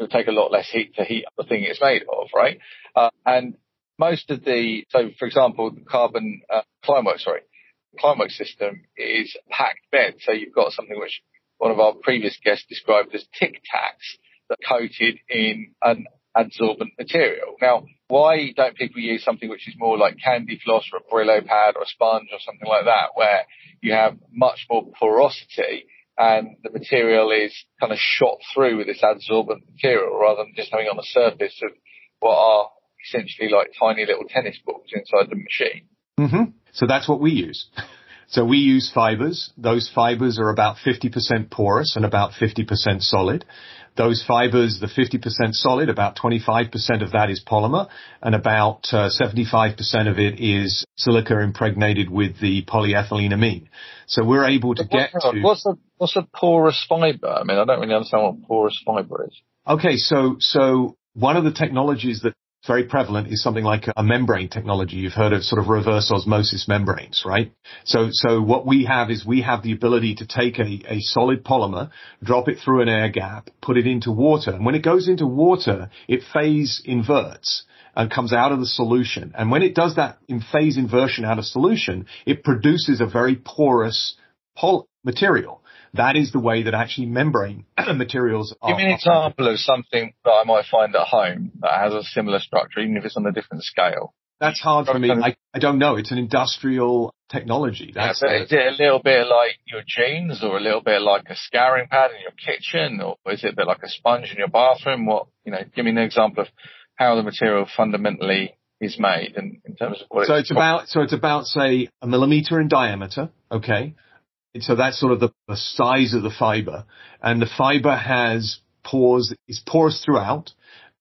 would take a lot less heat to heat up the thing it's made of, right? Uh, and most of the, so for example, carbon, uh, sorry, Climeworks system is packed bed. So you've got something which one of our previous guests described as tic tacs that coated in an adsorbent material. Now, why don't people use something which is more like candy floss or a Brillo pad or a sponge or something like that, where you have much more porosity and the material is kind of shot through with this adsorbent material rather than just having on the surface of what are essentially like tiny little tennis balls inside the machine. Mm-hmm. So that's what we use. <laughs> So we use fibers. Those fibers are about 50% porous and about 50% solid. Those fibers, the 50% solid, about 25% of that is polymer and about uh, 75% of it is silica impregnated with the polyethyleneamine. So we're able to get to... What's a, what's a porous fiber? I mean, I don't really understand what porous fiber is. Okay, so, so one of the technologies that very prevalent is something like a membrane technology. You've heard of sort of reverse osmosis membranes, right? So, so what we have is we have the ability to take a, a solid polymer, drop it through an air gap, put it into water. And when it goes into water, it phase inverts and comes out of the solution. And when it does that in phase inversion out of solution, it produces a very porous material that is the way that actually membrane <clears throat> materials are. Give me an example of something that I might find at home that has a similar structure, even if it's on a different scale. That's hard for me. I, I don't know. It's an industrial technology. That's yeah, is it a little bit like your jeans or a little bit like a scouring pad in your kitchen or is it a bit like a sponge in your bathroom? What, you know, give me an example of how the material fundamentally is made in, in terms of what so it's, it's about, so it's about say a millimeter in diameter. Okay. So that's sort of the, the size of the fiber. And the fiber has pores, is porous throughout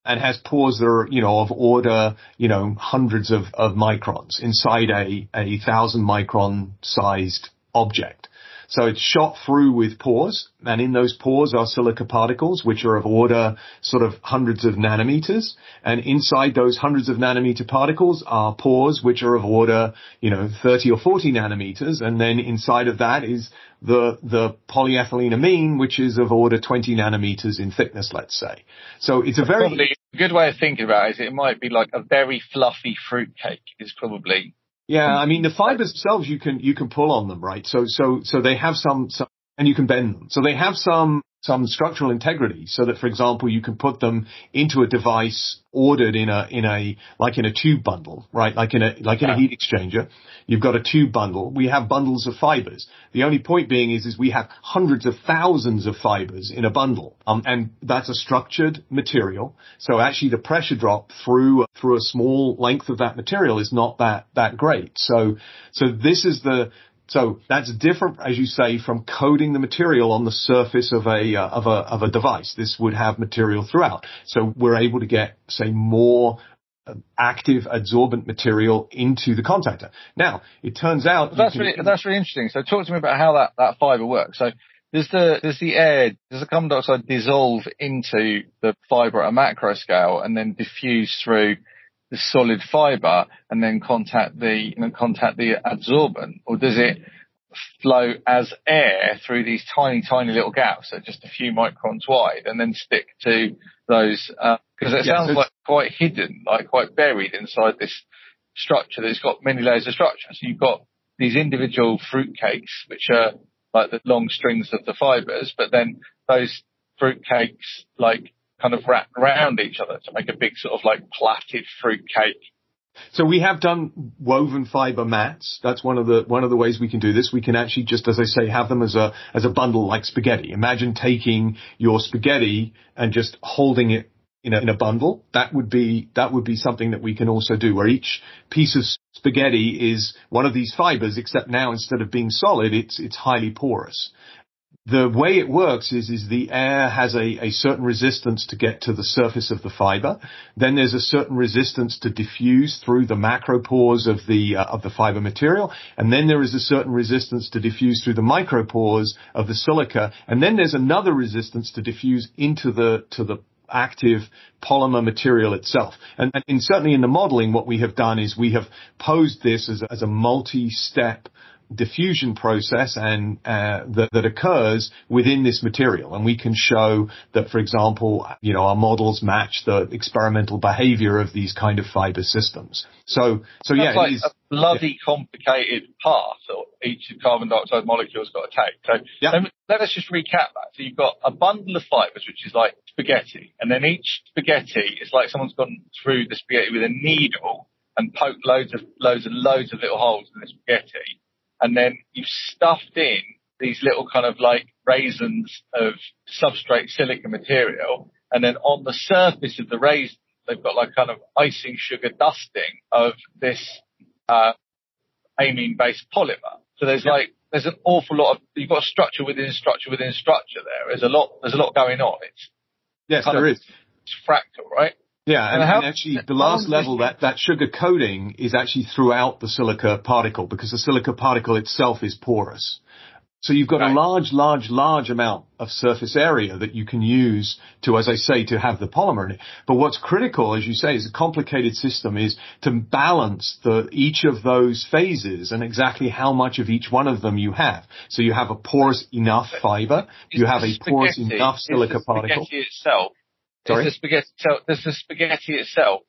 and has pores that are, you know, of order, you know, hundreds of, of microns inside a, a thousand micron sized object. So it's shot through with pores, and in those pores are silica particles, which are of order sort of hundreds of nanometers. And inside those hundreds of nanometer particles are pores, which are of order, you know, 30 or 40 nanometers. And then inside of that is the, the polyethyleneamine, which is of order 20 nanometers in thickness, let's say. So it's a very... Probably good way of thinking about it is it might be like a very fluffy fruitcake is probably yeah, I mean the fibers themselves you can you can pull on them, right? So so so they have some, some and you can bend them. So they have some some structural integrity so that, for example, you can put them into a device ordered in a, in a, like in a tube bundle, right? Like in a, like in a heat exchanger. You've got a tube bundle. We have bundles of fibers. The only point being is, is we have hundreds of thousands of fibers in a bundle. Um, and that's a structured material. So actually the pressure drop through, through a small length of that material is not that, that great. So, so this is the, so that's different, as you say, from coating the material on the surface of a, uh, of a, of a device. This would have material throughout. So we're able to get, say, more uh, active adsorbent material into the contactor. Now, it turns out that's can, really that's really interesting. So talk to me about how that, that fiber works. So does the does the air does the carbon dioxide dissolve into the fiber at a macro scale and then diffuse through the solid fiber and then contact the you know, contact the adsorbent, or does it flow as air through these tiny, tiny little gaps that are just a few microns wide, and then stick to those? Because uh, it sounds like quite hidden, like quite buried inside this structure that's got many layers of structure. So you've got these individual fruit cakes, which are like the long strings of the fibers, but then those fruit cakes like kind of wrapped around each other to make a big sort of like plaited fruit cake. So we have done woven fiber mats. That's one of the one of the ways we can do this. We can actually just, as I say, have them as a as a bundle like spaghetti. Imagine taking your spaghetti and just holding it in a, in a bundle. That would be that would be something that we can also do, where each piece of spaghetti is one of these fibers, except now instead of being solid, it's it's highly porous the way it works is, is the air has a, a certain resistance to get to the surface of the fiber. Then there's a certain resistance to diffuse through the macropores of the, uh, of the fiber material. And then there is a certain resistance to diffuse through the micropores of the silica. And then there's another resistance to diffuse into the, to the active polymer material itself. And, and certainly in the modeling, what we have done is we have posed this as a, as a multi-step diffusion process and uh, that, that occurs within this material. And we can show that for example you know our models match the experimental behavior of these kind of fiber systems. So so That's yeah like a bloody yeah. complicated path that each carbon dioxide molecule's got to take. So yeah. let, me, let us just recap that. So you've got a bundle of fibers which is like spaghetti. And then each spaghetti is like someone's gone through the spaghetti with a needle and poked loads of loads and loads of little holes in the spaghetti and then you've stuffed in these little kind of like raisins of substrate silica material, and then on the surface of the raisin, they've got like kind of icing sugar dusting of this uh, amine-based polymer. So there's like there's an awful lot of you've got structure within structure within structure. There, there's a lot there's a lot going on. It's yes, there of, is. It's fractal, right? Yeah, and, and, how, and actually the last level, that, that sugar coating is actually throughout the silica particle because the silica particle itself is porous. So you've got right. a large, large, large amount of surface area that you can use to, as I say, to have the polymer in it. But what's critical, as you say, is a complicated system is to balance the, each of those phases and exactly how much of each one of them you have. So you have a porous enough fiber, you have a porous enough silica particle. itself, Sorry? Does the spaghetti, does the spaghetti itself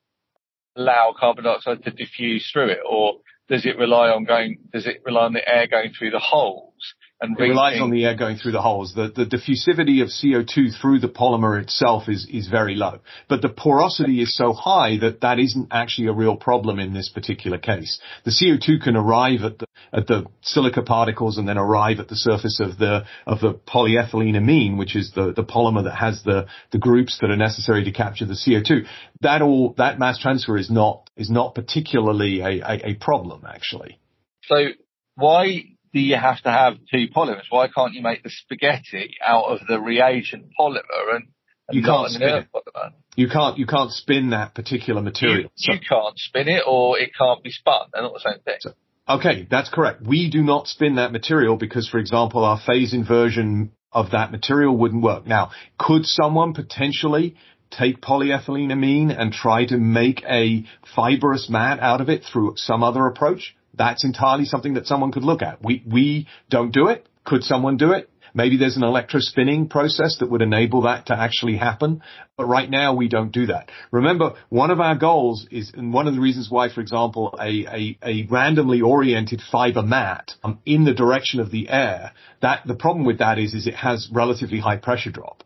allow carbon dioxide to diffuse through it or does it rely on going, does it rely on the air going through the holes? And it relies on the air going through the holes. The, the diffusivity of CO2 through the polymer itself is, is very low. But the porosity is so high that that isn't actually a real problem in this particular case. The CO2 can arrive at the, at the silica particles and then arrive at the surface of the, of the polyethyleneamine, which is the, the polymer that has the, the groups that are necessary to capture the CO2. That all, that mass transfer is not, is not particularly a, a, a problem actually. So why do you have to have two polymers? Why can't you make the spaghetti out of the reagent polymer and, and you can't spin it. Polymer? You can't you can't spin that particular material. You, so, you, can't spin it, or it can't be spun. They're not the same thing. So, okay, that's correct. We do not spin that material because, for example, our phase inversion of that material wouldn't work. Now, could someone potentially take polyethyleneamine and try to make a fibrous mat out of it through some other approach? That's entirely something that someone could look at. We, we don't do it. Could someone do it? Maybe there's an electrospinning process that would enable that to actually happen. But right now we don't do that. Remember, one of our goals is, and one of the reasons why, for example, a, a, a randomly oriented fiber mat um, in the direction of the air, that the problem with that is, is it has relatively high pressure drop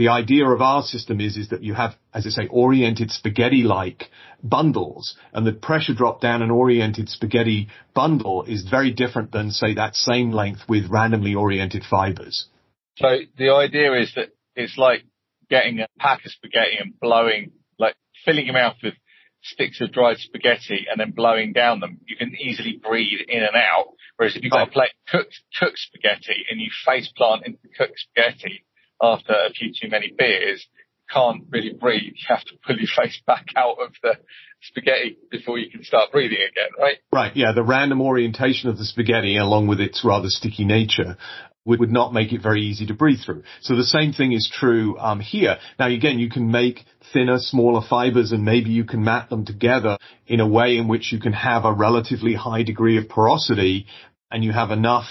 the idea of our system is, is that you have, as I say, oriented spaghetti-like bundles and the pressure drop down an oriented spaghetti bundle is very different than say that same length with randomly oriented fibers. So the idea is that it's like getting a pack of spaghetti and blowing, like filling your mouth with sticks of dried spaghetti and then blowing down them. You can easily breathe in and out. Whereas if you've got a plate cooked, cooked spaghetti and you face plant into cooked spaghetti, after a few too many beers, can't really breathe. You have to pull your <laughs> face back out of the spaghetti before you can start breathing again, right? Right, yeah. The random orientation of the spaghetti along with its rather sticky nature would, not make it very easy to breathe through. So the same thing is true um, here. Now again, you can make thinner, smaller fibers and maybe you can mat them together in a way in which you can have a relatively high degree of porosity and you have enough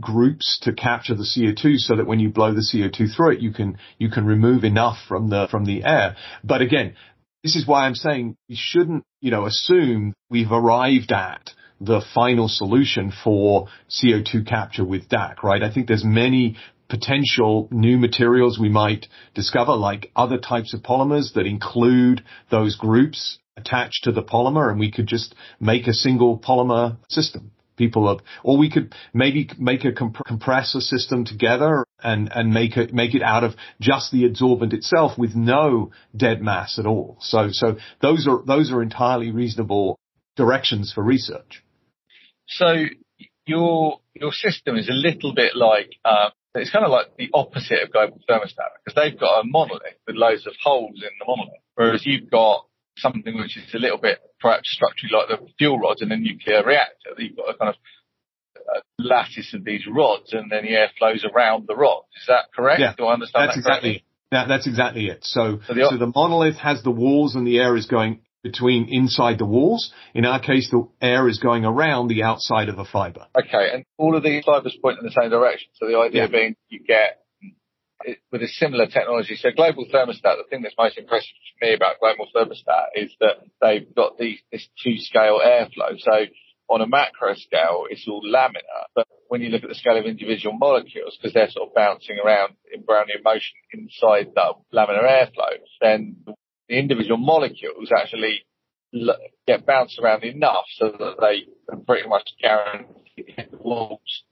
groups to capture the CO2 so that when you blow the CO2 through it, you can, you can remove enough from the, from the air. But again, this is why I'm saying we shouldn't, you know, assume we've arrived at the final solution for CO2 capture with DAC, right? I think there's many potential new materials we might discover, like other types of polymers that include those groups attached to the polymer, and we could just make a single polymer system people up, or we could maybe make a comp- compressor system together and, and make it, make it out of just the adsorbent itself with no dead mass at all. So, so those are, those are entirely reasonable directions for research. So your, your system is a little bit like, uh, it's kind of like the opposite of global thermostat because they've got a monolith with loads of holes in the monolith, whereas you've got something which is a little bit perhaps structurally like the fuel rods in a nuclear reactor. You've got a kind of uh, lattice of these rods and then the air flows around the rods. Is that correct? Yeah, Do I understand that's that exactly, that, that's exactly it. So, so the, so the monolith has the walls and the air is going between inside the walls. In our case, the air is going around the outside of the fiber. Okay, and all of these fibers point in the same direction. So the idea yeah. being you get with a similar technology. So global thermostat, the thing that's most impressive to me about global thermostat is that they've got these, this two scale airflow. So on a macro scale, it's all laminar, but when you look at the scale of individual molecules, because they're sort of bouncing around in Brownian motion inside the laminar airflow, then the individual molecules actually get bounced around enough so that they pretty much guarantee the walls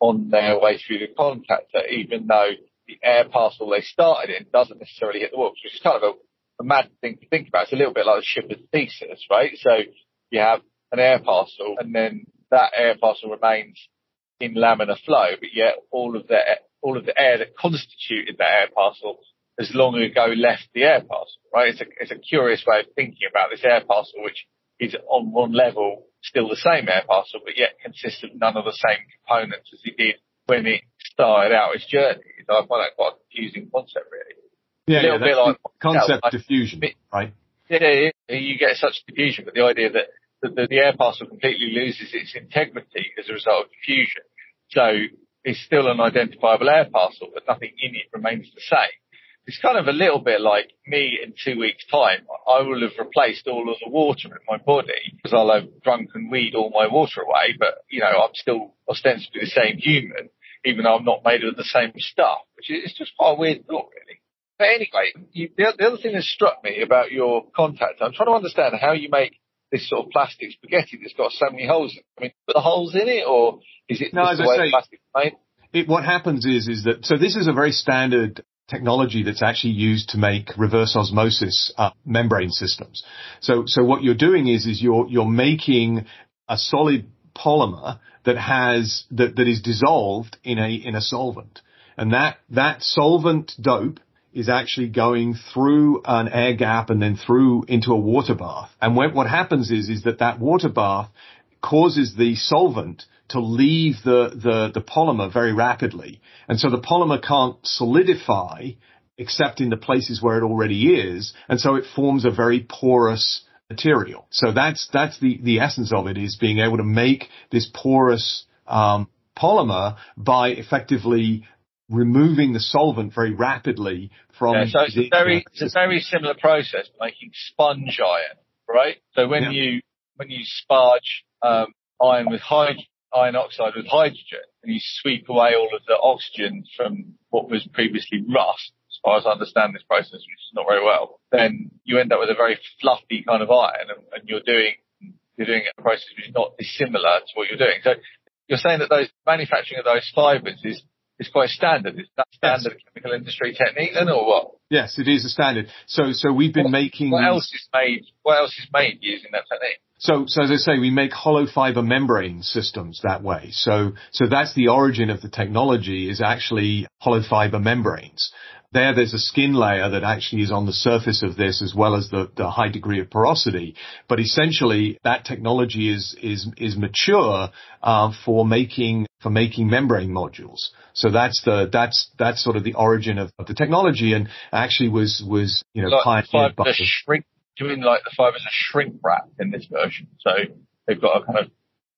on their way through the contactor, even though the air parcel they started in doesn't necessarily hit the walls, which is kind of a, a mad thing to think about. It's a little bit like the shipper's thesis, right? So you have an air parcel and then that air parcel remains in laminar flow, but yet all of the all of the air that constituted that air parcel has long ago left the air parcel, right? It's a, it's a curious way of thinking about this air parcel, which is on one level still the same air parcel, but yet consists of none of the same components as it did when it started out its journey. I find that quite a confusing concept, really. Yeah, yeah bit like concept like, diffusion, right? Yeah, you get such diffusion, but the idea that, that the, the air parcel completely loses its integrity as a result of diffusion. So it's still an identifiable air parcel, but nothing in it remains the same it's kind of a little bit like me in two weeks' time. I will have replaced all of the water in my body because I'll have drunk and weed all my water away, but you know, I'm still ostensibly the same human, even though I'm not made of the same stuff, which is just quite a weird thought, really. But anyway, you, the, the other thing that struck me about your contact, I'm trying to understand how you make this sort of plastic spaghetti that's got so many holes. I mean, put the holes in it, or is it no, just the way say, plastic made? It, what happens is, is that, so this is a very standard technology that's actually used to make reverse osmosis uh, membrane systems. So, so what you're doing is, is you're, you're making a solid polymer that has, that, that is dissolved in a, in a solvent. And that, that solvent dope is actually going through an air gap and then through into a water bath. And when, what happens is, is that that water bath causes the solvent to leave the, the, the polymer very rapidly. And so the polymer can't solidify except in the places where it already is. And so it forms a very porous material. So that's, that's the, the essence of it is being able to make this porous, um, polymer by effectively removing the solvent very rapidly from yeah, so it's a very it's a very similar process making sponge iron right so when yeah. you when you sparge um, iron with hydrogen iron oxide with hydrogen and you sweep away all of the oxygen from what was previously rust, as far as I understand this process, which is not very well, then you end up with a very fluffy kind of iron and, and you're doing, you're doing a process which is not dissimilar to what you're doing. So you're saying that those manufacturing of those fibers is is quite standard. Is that standard yes. chemical industry technique then, or what? Yes, it is a standard. So, so we've been what, making. What else is made? What else is made using that technique? So, so as I say, we make hollow fiber membrane systems that way. So, so that's the origin of the technology is actually hollow fiber membranes. There, there's a skin layer that actually is on the surface of this as well as the, the high degree of porosity. But essentially, that technology is, is, is mature, uh, for making, for making membrane modules. So that's the, that's, that's sort of the origin of, of the technology and actually was, was, you know, like pioneered by the shrink doing like the fibers are shrink wrap in this version. So they've got a kind of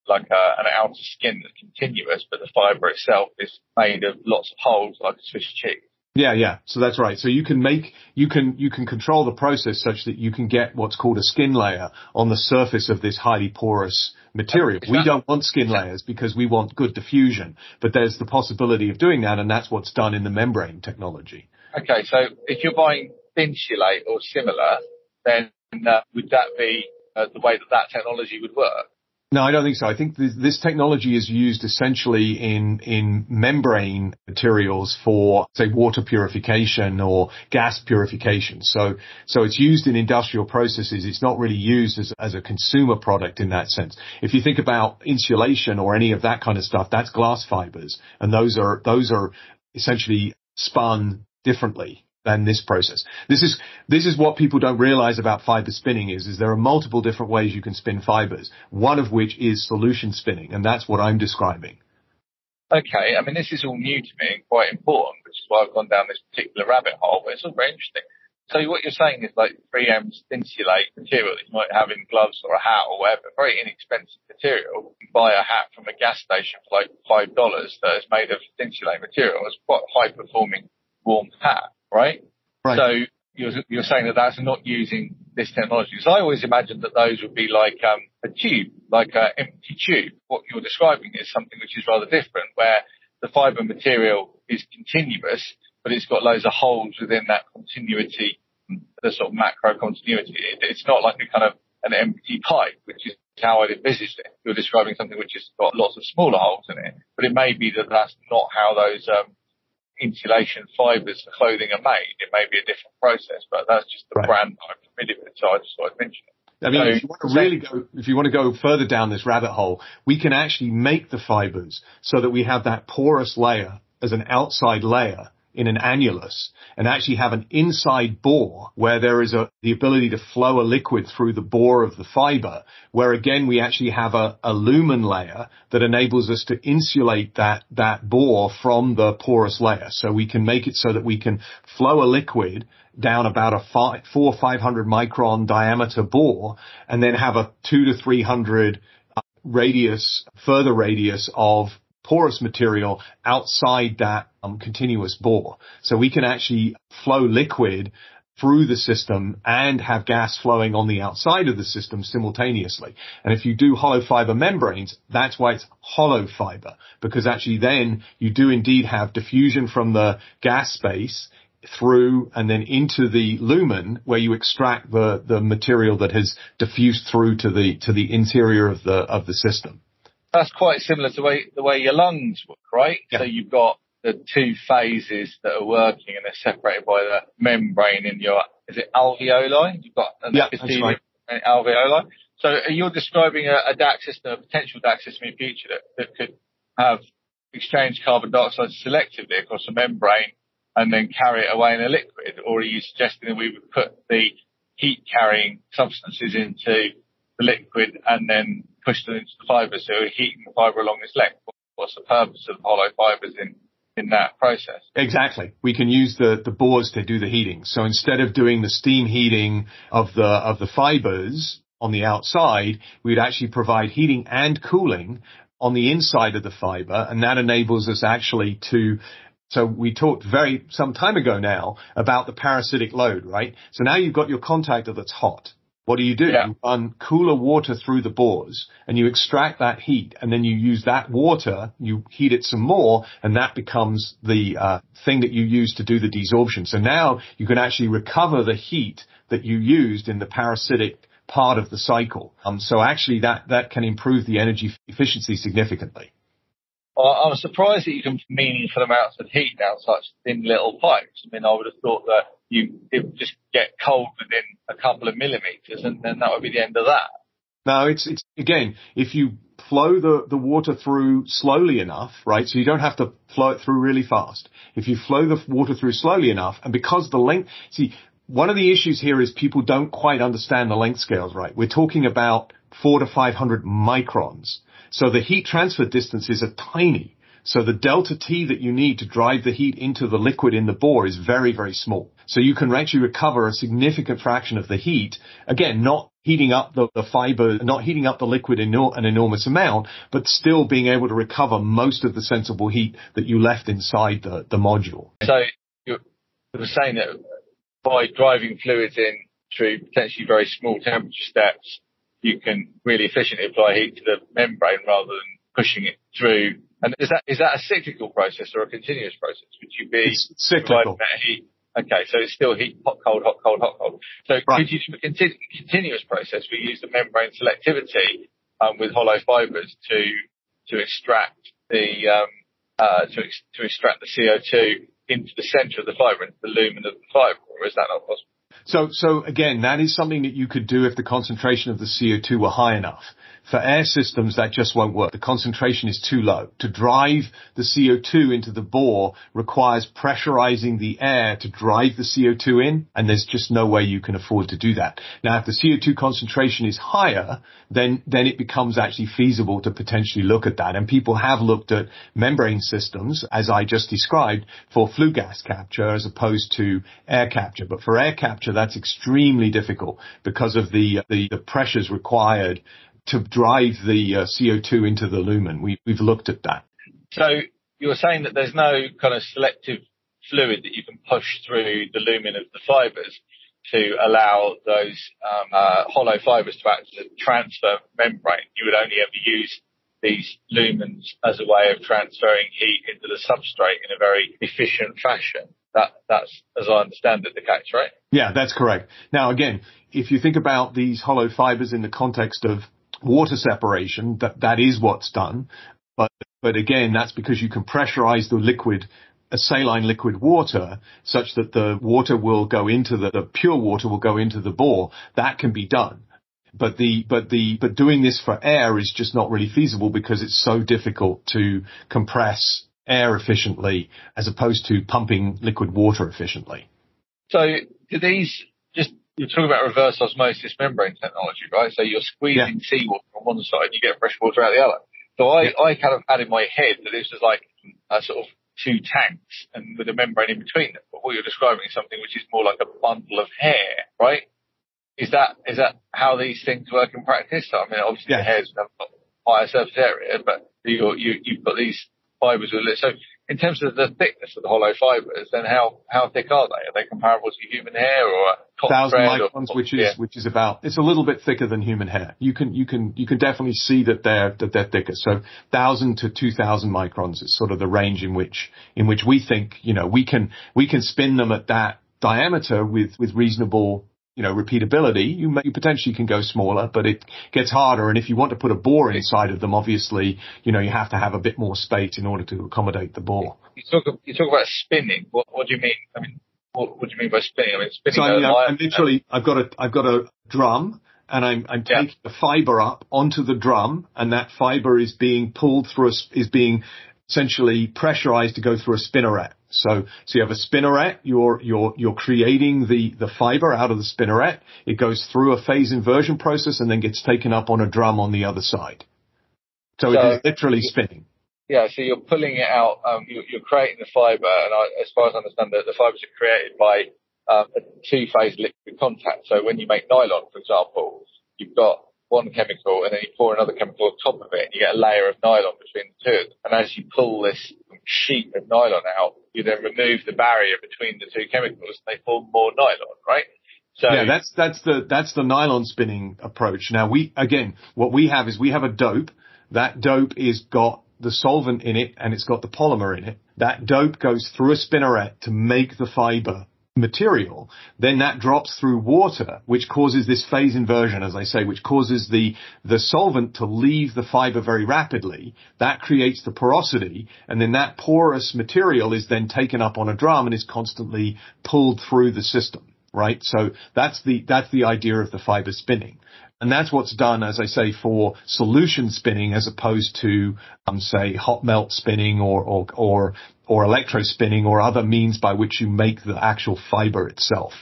like a, an outer skin that's continuous, but the fiber itself is made of lots of holes like a Swiss cheese. Yeah, yeah. So that's right. So you can make, you can, you can control the process such that you can get what's called a skin layer on the surface of this highly porous material. We don't want skin layers because we want good diffusion, but there's the possibility of doing that and that's what's done in the membrane technology. Okay. So if you're buying Thinsulate or similar, then uh, would that be uh, the way that that technology would work? No, I don't think so. I think this, this, technology is used essentially in in membrane materials for, say, water purification or gas purification. So so it's used in industrial processes. It's not really used as as a consumer product in that sense. If you think about insulation or any of that kind of stuff, that's glass fibers, and those are those are essentially spun differently than this process. This is this is what people don't realize about fiber spinning is is there are multiple different ways you can spin fibers. One of which is solution spinning, and that's what I'm describing. Okay, I mean this is all new to me and quite important, which is why I've gone down this particular rabbit hole. But it's all very interesting. So what you're saying is like 3M's Thinsulate material that you might have in gloves or a hat or whatever, very inexpensive material. You buy a hat from a gas station for like five dollars that is made of Thinsulate material. It's quite high performing warm hat right? Right. So you're, you're saying that that's not using this technology. So I always imagined that those would be like um, a tube, like an empty tube. What you're describing is something which is rather different, where the fiber material is continuous, but it's got loads of holes within that continuity, the sort of macro continuity. It, it's not like a kind of an empty pipe, which is how I'd envisaged it. You're describing something which has got lots of smaller holes in it, but it may be that that's not how those um, insulation fibers for clothing are made. It may be a different process, but that's just the right. brand I'm familiar with, so I just thought I'd mention it. I mean, so, if you want to really go, if you want to go further down this rabbit hole, we can actually make the fibers so that we have that porous layer as an outside layer in an annulus and actually have an inside bore where there is a, the ability to flow a liquid through the bore of the fiber, where again we actually have a, a lumen layer that enables us to insulate that, that bore from the porous layer. So we can make it so that we can flow a liquid down about a five, four or 500 micron diameter bore and then have a two to 300 uh, radius, further radius of porous material outside that um, continuous bore. So we can actually flow liquid through the system and have gas flowing on the outside of the system simultaneously. And if you do hollow fiber membranes, that's why it's hollow fiber, because actually then you do indeed have diffusion from the gas space through and then into the lumen where you extract the, the material that has diffused through to the, to the interior of the, of the system that's quite similar to the way, the way your lungs work, right? Yeah. So you've got the two phases that are working and they're separated by the membrane in your, is it alveoli? You've got an yeah, that's right. alveoli. So you're describing a, a DAC system, a potential DAC system in future that, that could have exchanged carbon dioxide selectively across a membrane and then carry it away in a liquid? Or are you suggesting that we would put the heat carrying substances into the liquid and then push them into the fibre. So we're heating the fibre along its length. What's the purpose of hollow fibres in, in that process? Exactly. We can use the, the bores to do the heating. So instead of doing the steam heating of the, of the fibres on the outside, we'd actually provide heating and cooling on the inside of the fiber, and that enables us actually to so we talked very some time ago now about the parasitic load, right? So now you've got your contactor that's hot. What do you do? Yeah. You run cooler water through the bores and you extract that heat and then you use that water, you heat it some more and that becomes the uh, thing that you use to do the desorption. So now you can actually recover the heat that you used in the parasitic part of the cycle. Um, so actually that, that can improve the energy efficiency significantly. I'm surprised that you can meaningful amounts of heat down such thin little pipes. I mean, I would have thought that you it would just get cold within a couple of millimeters, and then that would be the end of that. No, it's it's again if you flow the the water through slowly enough, right? So you don't have to flow it through really fast. If you flow the water through slowly enough, and because the length, see, one of the issues here is people don't quite understand the length scales, right? We're talking about four to five hundred microns. So the heat transfer distances are tiny. So the delta T that you need to drive the heat into the liquid in the bore is very, very small. So you can actually recover a significant fraction of the heat. Again, not heating up the, the fiber, not heating up the liquid in an enormous amount, but still being able to recover most of the sensible heat that you left inside the, the module. So you were saying that by driving fluids in through potentially very small temperature steps, you can really efficiently apply heat to the membrane rather than pushing it through and is that is that a cyclical process or a continuous process? Would you be it's cyclical? Heat? Okay, so it's still heat, hot, cold, hot, cold, hot, cold. So right. could you do a continu- continuous process? We use the membrane selectivity um, with hollow fibres to to extract the um, uh, to ex- to extract the CO2 into the centre of the fibre, into the lumen of the fibre, or is that not possible? So, so again, that is something that you could do if the concentration of the CO2 were high enough. For air systems, that just won't work. The concentration is too low. To drive the CO2 into the bore requires pressurizing the air to drive the CO2 in, and there's just no way you can afford to do that. Now, if the CO2 concentration is higher, then, then it becomes actually feasible to potentially look at that. And people have looked at membrane systems, as I just described, for flue gas capture as opposed to air capture. But for air capture, that's extremely difficult because of the, the, the pressures required to drive the uh, CO2 into the lumen. We, we've looked at that. So you were saying that there's no kind of selective fluid that you can push through the lumen of the fibers to allow those um, uh, hollow fibers to act as a transfer membrane. You would only ever use these lumens as a way of transferring heat into the substrate in a very efficient fashion. That, that's, as I understand it, the case, right? Yeah, that's correct. Now, again, if you think about these hollow fibers in the context of water separation, that, that is what's done. But, but again, that's because you can pressurize the liquid, a saline liquid water such that the water will go into the, the pure water will go into the bore. That can be done. But the, but the, but doing this for air is just not really feasible because it's so difficult to compress air efficiently as opposed to pumping liquid water efficiently. So do these just, you're talking about reverse osmosis membrane technology, right? So you're squeezing yeah. seawater from one side, and you get fresh water out the other. So I, yeah. I kind of had in my head that this was like a sort of two tanks and with a membrane in between them. But what you're describing is something which is more like a bundle of hair, right? Is that is that how these things work in practice? I mean, obviously yeah. the hairs have got higher surface area, but you you you've got these fibres with it. So in terms of the thickness of the hollow fibres, then how, how thick are they? Are they comparable to human hair or a thousand microns, or, which is, yeah. which is about, it's a little bit thicker than human hair. You can, you can, you can definitely see that they're, that they're thicker. So thousand to two thousand microns is sort of the range in which, in which we think, you know, we can, we can spin them at that diameter with, with reasonable you know, repeatability, you, may, you potentially can go smaller, but it gets harder. And if you want to put a bore inside of them, obviously, you know, you have to have a bit more space in order to accommodate the bore. You talk, you talk about spinning. What, what do you mean? I mean, what, what do you mean by spinning? I mean, spinning. So, you know, I'm literally, I've got a, I've got a drum and I'm, I'm yeah. taking the fiber up onto the drum and that fiber is being pulled through a, is being essentially pressurized to go through a spinneret. So, so you have a spinneret, you're, you're, you're creating the, the fiber out of the spinneret. It goes through a phase inversion process and then gets taken up on a drum on the other side. So, so it is literally spinning. Yeah, so you're pulling it out, um, you're, you're, creating the fiber, and I, as far as I understand it, the fibers are created by um, a two-phase liquid contact. So when you make nylon, for example, you've got one chemical and then you pour another chemical on top of it and you get a layer of nylon between the two. And as you pull this sheet of nylon out, you then remove the barrier between the two chemicals and they form more nylon, right? So yeah, that's that's the that's the nylon spinning approach. Now we again, what we have is we have a dope. That dope is got the solvent in it and it's got the polymer in it. That dope goes through a spinneret to make the fiber material, then that drops through water, which causes this phase inversion, as I say, which causes the, the solvent to leave the fiber very rapidly. That creates the porosity, and then that porous material is then taken up on a drum and is constantly pulled through the system right? So that's the, that's the idea of the fiber spinning. And that's what's done, as I say, for solution spinning as opposed to, um, say, hot melt spinning or, or, or, or electro spinning or other means by which you make the actual fiber itself.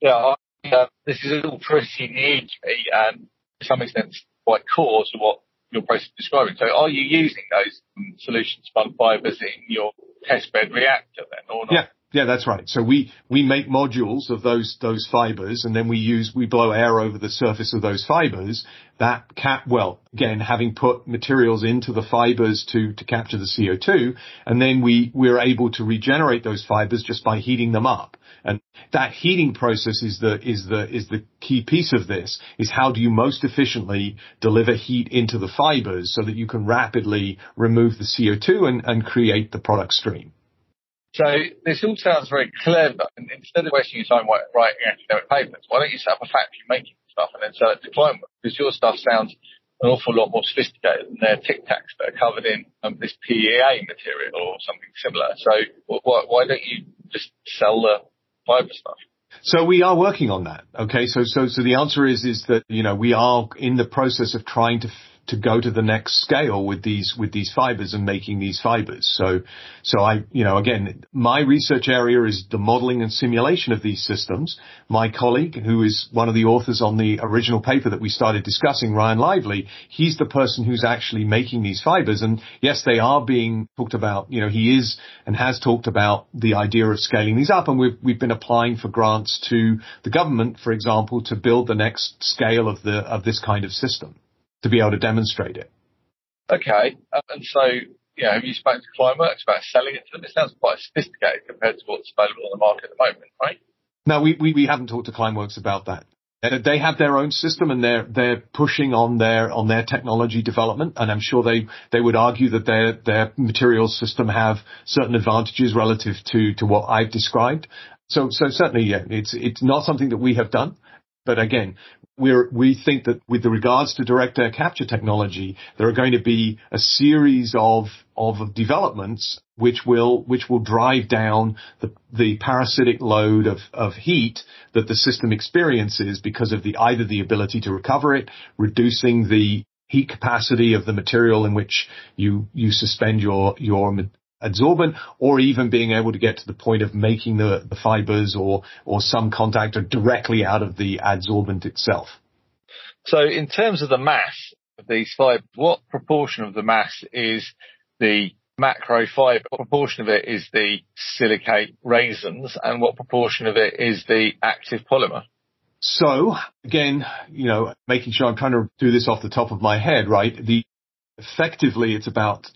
Yeah, uh, this is all pretty new to me and to some extent quite core to what your process is describing. So are you using those um, solution spun fibers in your test bed reactor then or not? Yeah. Yeah, that's right. So we, we make modules of those, those fibers and then we use, we blow air over the surface of those fibers that cap, well, again, having put materials into the fibers to, to capture the CO2 and then we, we're able to regenerate those fibers just by heating them up. And that heating process is the, is the, is the key piece of this is how do you most efficiently deliver heat into the fibers so that you can rapidly remove the CO2 and, and create the product stream. So this all sounds very clever. And instead of wasting your time writing academic papers, why don't you set up a factory making stuff and then sell it to Climeworks? Because your stuff sounds an awful lot more sophisticated than their Tic Tacs that are covered in um, this PEA material or something similar. So why, why don't you just sell the fiber stuff? So we are working on that. Okay. So, so, so the answer is, is that, you know, we are in the process of trying to to go to the next scale with these with these fibers and making these fibers. So so I you know again my research area is the modeling and simulation of these systems. My colleague who is one of the authors on the original paper that we started discussing, Ryan Lively, he's the person who's actually making these fibers. And yes, they are being talked about. You know he is and has talked about the idea of scaling these up, and we've we've been applying for grants to the government, for example, to build the next scale of the of this kind of system to be able to demonstrate it. Okay, um, and so you know, have you spoken to Climeworks about selling it to them? It sounds quite sophisticated compared to what's available on the market at the moment, right? No, we, we, we haven't talked to Climeworks about that. They have their own system and they're, they're pushing on their, on their technology development. And I'm sure they, they would argue that their, their materials system have certain advantages relative to, to what I've described. So, so certainly, yeah, it's, it's not something that we have done. But again, we're, we think that with the regards to direct air capture technology, there are going to be a series of, of developments which will, which will drive down the, the parasitic load of, of heat that the system experiences because of the, either the ability to recover it, reducing the heat capacity of the material in which you, you suspend your, your adsorbent or even being able to get to the point of making the, the fibers or, or some contactor directly out of the adsorbent itself. So in terms of the mass of these fibers, what proportion of the mass is the macro fiber? What proportion of it is the silicate raisins and what proportion of it is the active polymer? So again, you know, making sure I'm trying to do this off the top of my head, right? The effectively it's about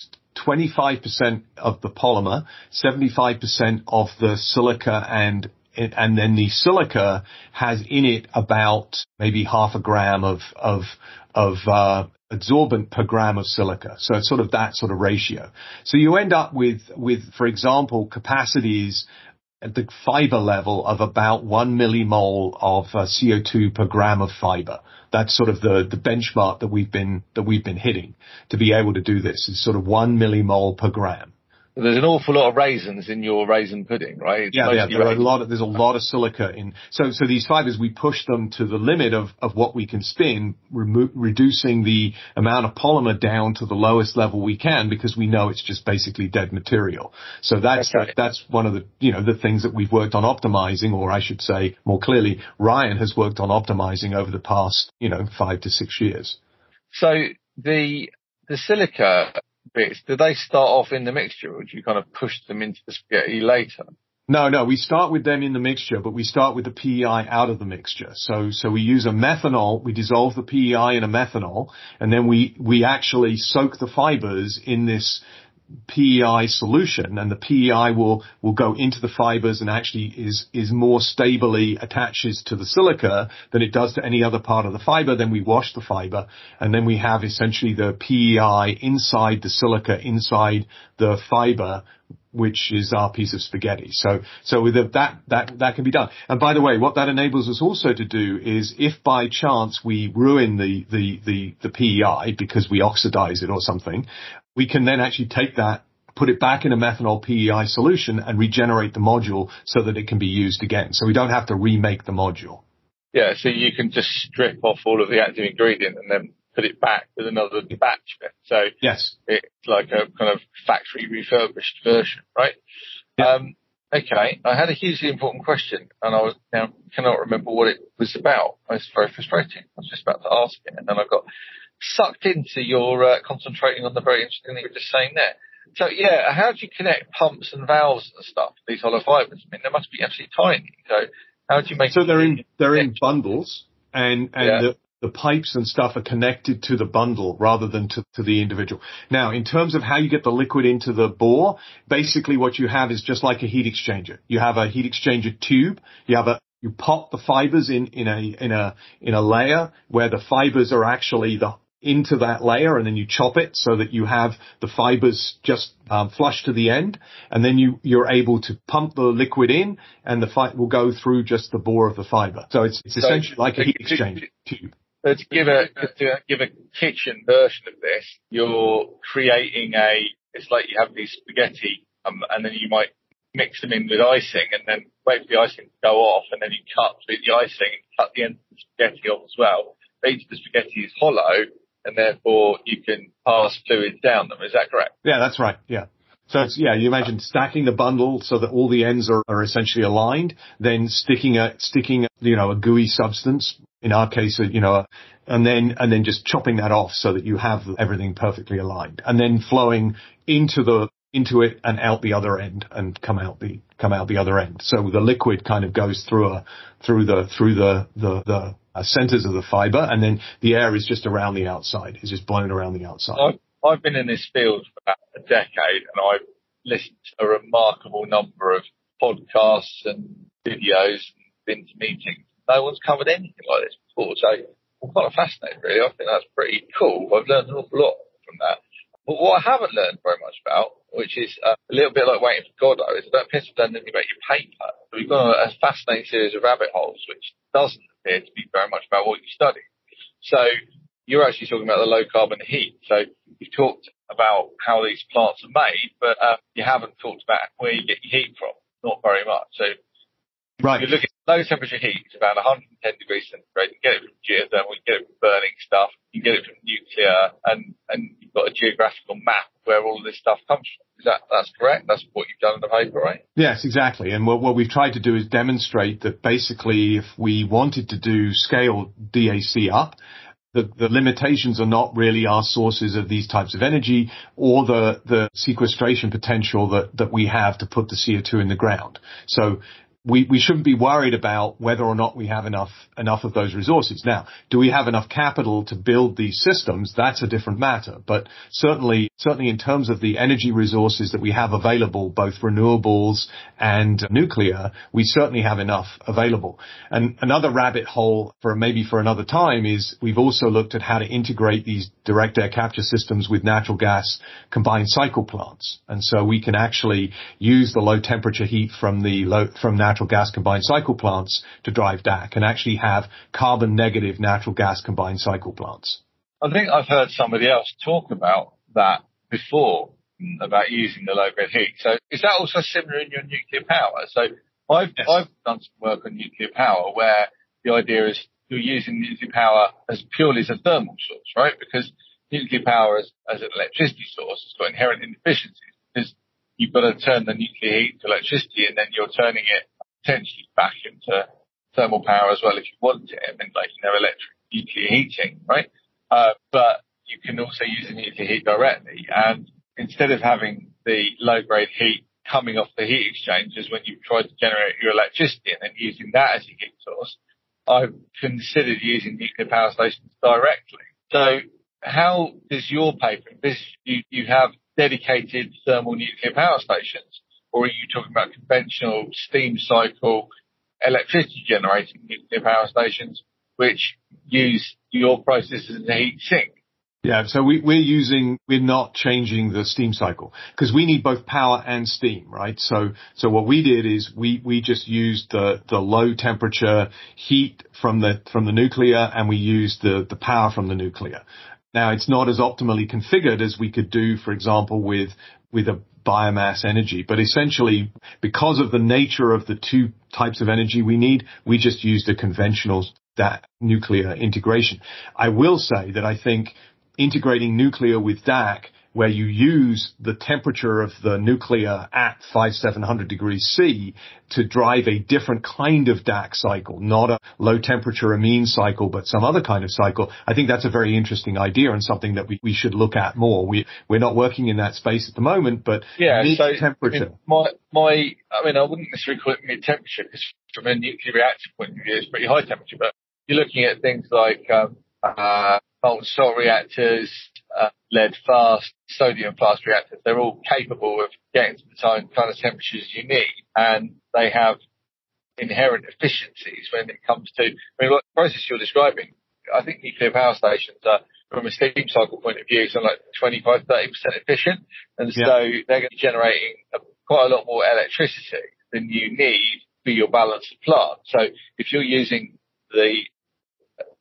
25% of the polymer, 75% of the silica and and then the silica has in it about maybe half a gram of of of uh, adsorbent per gram of silica. So it's sort of that sort of ratio. So you end up with with for example capacities at the fiber level of about one millimole of uh, CO2 per gram of fiber. That's sort of the, the benchmark that we've been that we've been hitting to be able to do this. Is sort of one millimole per gram. There's an awful lot of raisins in your raisin pudding, right? It's yeah, yeah. There are a lot of, there's a lot of silica in. So, so these fibers, we push them to the limit of, of what we can spin, remo- reducing the amount of polymer down to the lowest level we can because we know it's just basically dead material. So that's, that's one of the, you know, the things that we've worked on optimizing, or I should say more clearly, Ryan has worked on optimizing over the past, you know, five to six years. So the, the silica bits, do they start off in the mixture or do you kind of push them into the spaghetti later? No, no, we start with them in the mixture, but we start with the PEI out of the mixture. So, so we use a methanol, we dissolve the PEI in a methanol, and then we, we actually soak the fibers in this PEI solution and the PEI will, will go into the fibers and actually is, is more stably attaches to the silica than it does to any other part of the fiber. Then we wash the fiber and then we have essentially the PEI inside the silica, inside the fiber, which is our piece of spaghetti. So, so with that, that, that can be done. And by the way, what that enables us also to do is if by chance we ruin the, the, the, the PEI because we oxidize it or something, we can then actually take that, put it back in a methanol PEI solution and regenerate the module so that it can be used again. So we don't have to remake the module. Yeah, so you can just strip off all of the active ingredient and then put it back with another batch. So yes, it's like a kind of factory refurbished version, right? Yeah. Um, okay, I had a hugely important question, and I was, now cannot remember what it was about. It's very frustrating. I was just about to ask it, and then I got sucked into your uh, concentrating on the very interesting thing you were just saying there. So yeah, how do you connect pumps and valves and stuff? These hollow fibers. I mean, they must be absolutely tiny. So how do you make? So they're in they're in bundles, and and yeah. the the pipes and stuff are connected to the bundle rather than to, to the individual. Now, in terms of how you get the liquid into the bore, basically what you have is just like a heat exchanger. You have a heat exchanger tube. You have a you pop the fibers in, in a in a in a layer where the fibers are actually the into that layer and then you chop it so that you have the fibers just um, flush to the end and then you you're able to pump the liquid in and the fiber will go through just the bore of the fiber. So it's it's essentially like a heat exchange tube. So to give a to give a kitchen version of this you're creating a it's like you have these spaghetti um, and then you might mix them in with icing and then wait for the icing to go off and then you cut through the icing and cut the end of the spaghetti off as well. Each of the spaghetti is hollow and therefore you can pass fluids down them. Is that correct? Yeah, that's right. Yeah. So it's, yeah, you imagine stacking the bundle so that all the ends are, are essentially aligned, then sticking a, sticking, you know, a gooey substance, in our case, you know, and then, and then just chopping that off so that you have everything perfectly aligned and then flowing into the, into it and out the other end and come out the, come out the other end. So the liquid kind of goes through a, through the, through the, the, the uh, centers of the fiber, and then the air is just around the outside. It's just blown around the outside. I've, I've been in this field for about a decade, and I've listened to a remarkable number of podcasts and videos and been to meetings. No one's covered anything like this before, so I'm kind of fascinated, really. I think that's pretty cool. I've learned an awful lot from that. But what I haven't learned very much about, which is uh, a little bit like waiting for Godot, is I don't piss have done anything about your paper. We've got a, a fascinating series of rabbit holes, which doesn't appear to be very much about what you study. So you're actually talking about the low carbon heat. So you've talked about how these plants are made, but uh, you haven't talked about where you get your heat from. Not very much. So right. you look at low temperature heat, it's about 110 degrees centigrade. You get it from geothermal, you get it from burning stuff, you get it from nuclear, and, and you've got a geographical map where all of this stuff comes from. Is that, that's correct? That's what you've done in the paper, right? Yes, exactly. And what, what we've tried to do is demonstrate that basically if we wanted to do scale DAC up, the, the limitations are not really our sources of these types of energy or the, the sequestration potential that, that we have to put the CO2 in the ground. So we, we shouldn't be worried about whether or not we have enough enough of those resources. Now, do we have enough capital to build these systems? That's a different matter. But certainly, certainly in terms of the energy resources that we have available, both renewables and nuclear, we certainly have enough available. And another rabbit hole for maybe for another time is we've also looked at how to integrate these direct air capture systems with natural gas combined cycle plants. And so we can actually use the low temperature heat from the low, from natural gas combined cycle plants to drive DAC and actually have carbon negative natural gas combined cycle plants. I think I've heard somebody else talk about that before mm, about using the low grade heat. So is that also similar in your nuclear power? So I've yes. I've done some work on nuclear power where the idea is you're using nuclear power as purely as a thermal source, right? Because nuclear power as, as an electricity source has got inherent inefficiencies because you've got to turn the nuclear heat to electricity and then you're turning it potentially back into thermal power as well if you want it. I mean, like, you know, electric nuclear heating, right? Uh, but you can also use the nuclear heat directly. And instead of having the low grade heat coming off the heat exchangers when you've tried to generate your electricity and then using that as your heat source, I've considered using nuclear power stations directly. So how does your paper envisage you, you have dedicated thermal nuclear power stations? Or are you talking about conventional steam cycle electricity generating nuclear power stations, which use your process as a heat sink? Yeah, so we, we're using, we're not changing the steam cycle because we need both power and steam, right? So, so what we did is we, we just used the, the low temperature heat from the, from the nuclear and we used the, the power from the nuclear. Now it's not as optimally configured as we could do, for example, with, with a biomass energy. But essentially, because of the nature of the two types of energy we need, we just used a conventional that nuclear integration. I will say that I think integrating nuclear with DAC where you use the temperature of the nuclear at 5700 degrees C to drive a different kind of DAC cycle, not a low temperature amine cycle, but some other kind of cycle. I think that's a very interesting idea and something that we, we should look at more. We, we're not working in that space at the moment, but yeah, so, temperature. My, my, I mean, I wouldn't necessarily call it mid temperature because from a nuclear reactor point of view, it's pretty high temperature, but you're looking at things like, um, uh, molten salt reactors, uh, lead fast, sodium fast reactors. They're all capable of getting to the kind of temperatures you need, and they have inherent efficiencies when it comes to. I mean, what the process you're describing, I think nuclear power stations are, from a steam cycle point of view, something like 25, 30 percent efficient, and yeah. so they're going to be generating a, quite a lot more electricity than you need for your balance of plant. So if you're using the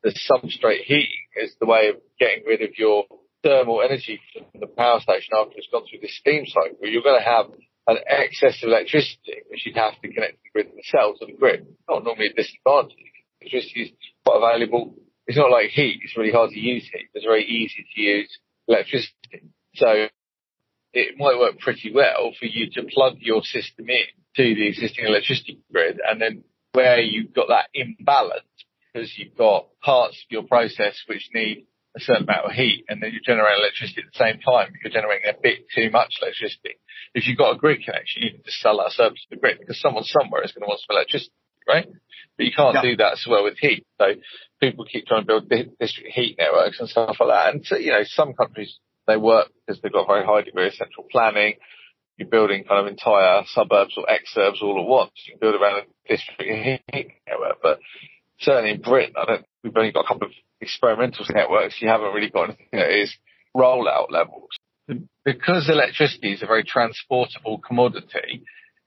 the substrate heating is the way of getting rid of your thermal energy from the power station after it's gone through the steam cycle, you're going to have an excess of electricity, which you'd have to connect to the grid themselves or the grid. Not normally a disadvantage. Electricity is quite available. It's not like heat. It's really hard to use heat. It's very easy to use electricity. So it might work pretty well for you to plug your system in to the existing electricity grid and then where you've got that imbalance because you've got parts of your process which need a certain amount of heat and then you generate electricity at the same time. You're generating a bit too much electricity. If you've got a grid connection, you can just sell that service to the grid because someone somewhere is going to want some electricity, right? But you can't yeah. do that as well with heat. So people keep trying to build district heat networks and stuff like that. And so, you know, some countries, they work because they've got a very high degree of central planning. You're building kind of entire suburbs or exurbs all at once. You can build around a district heat network, but certainly in Britain, I don't, we've only got a couple of experimental networks. You haven't really got anything that is rollout levels. Because electricity is a very transportable commodity,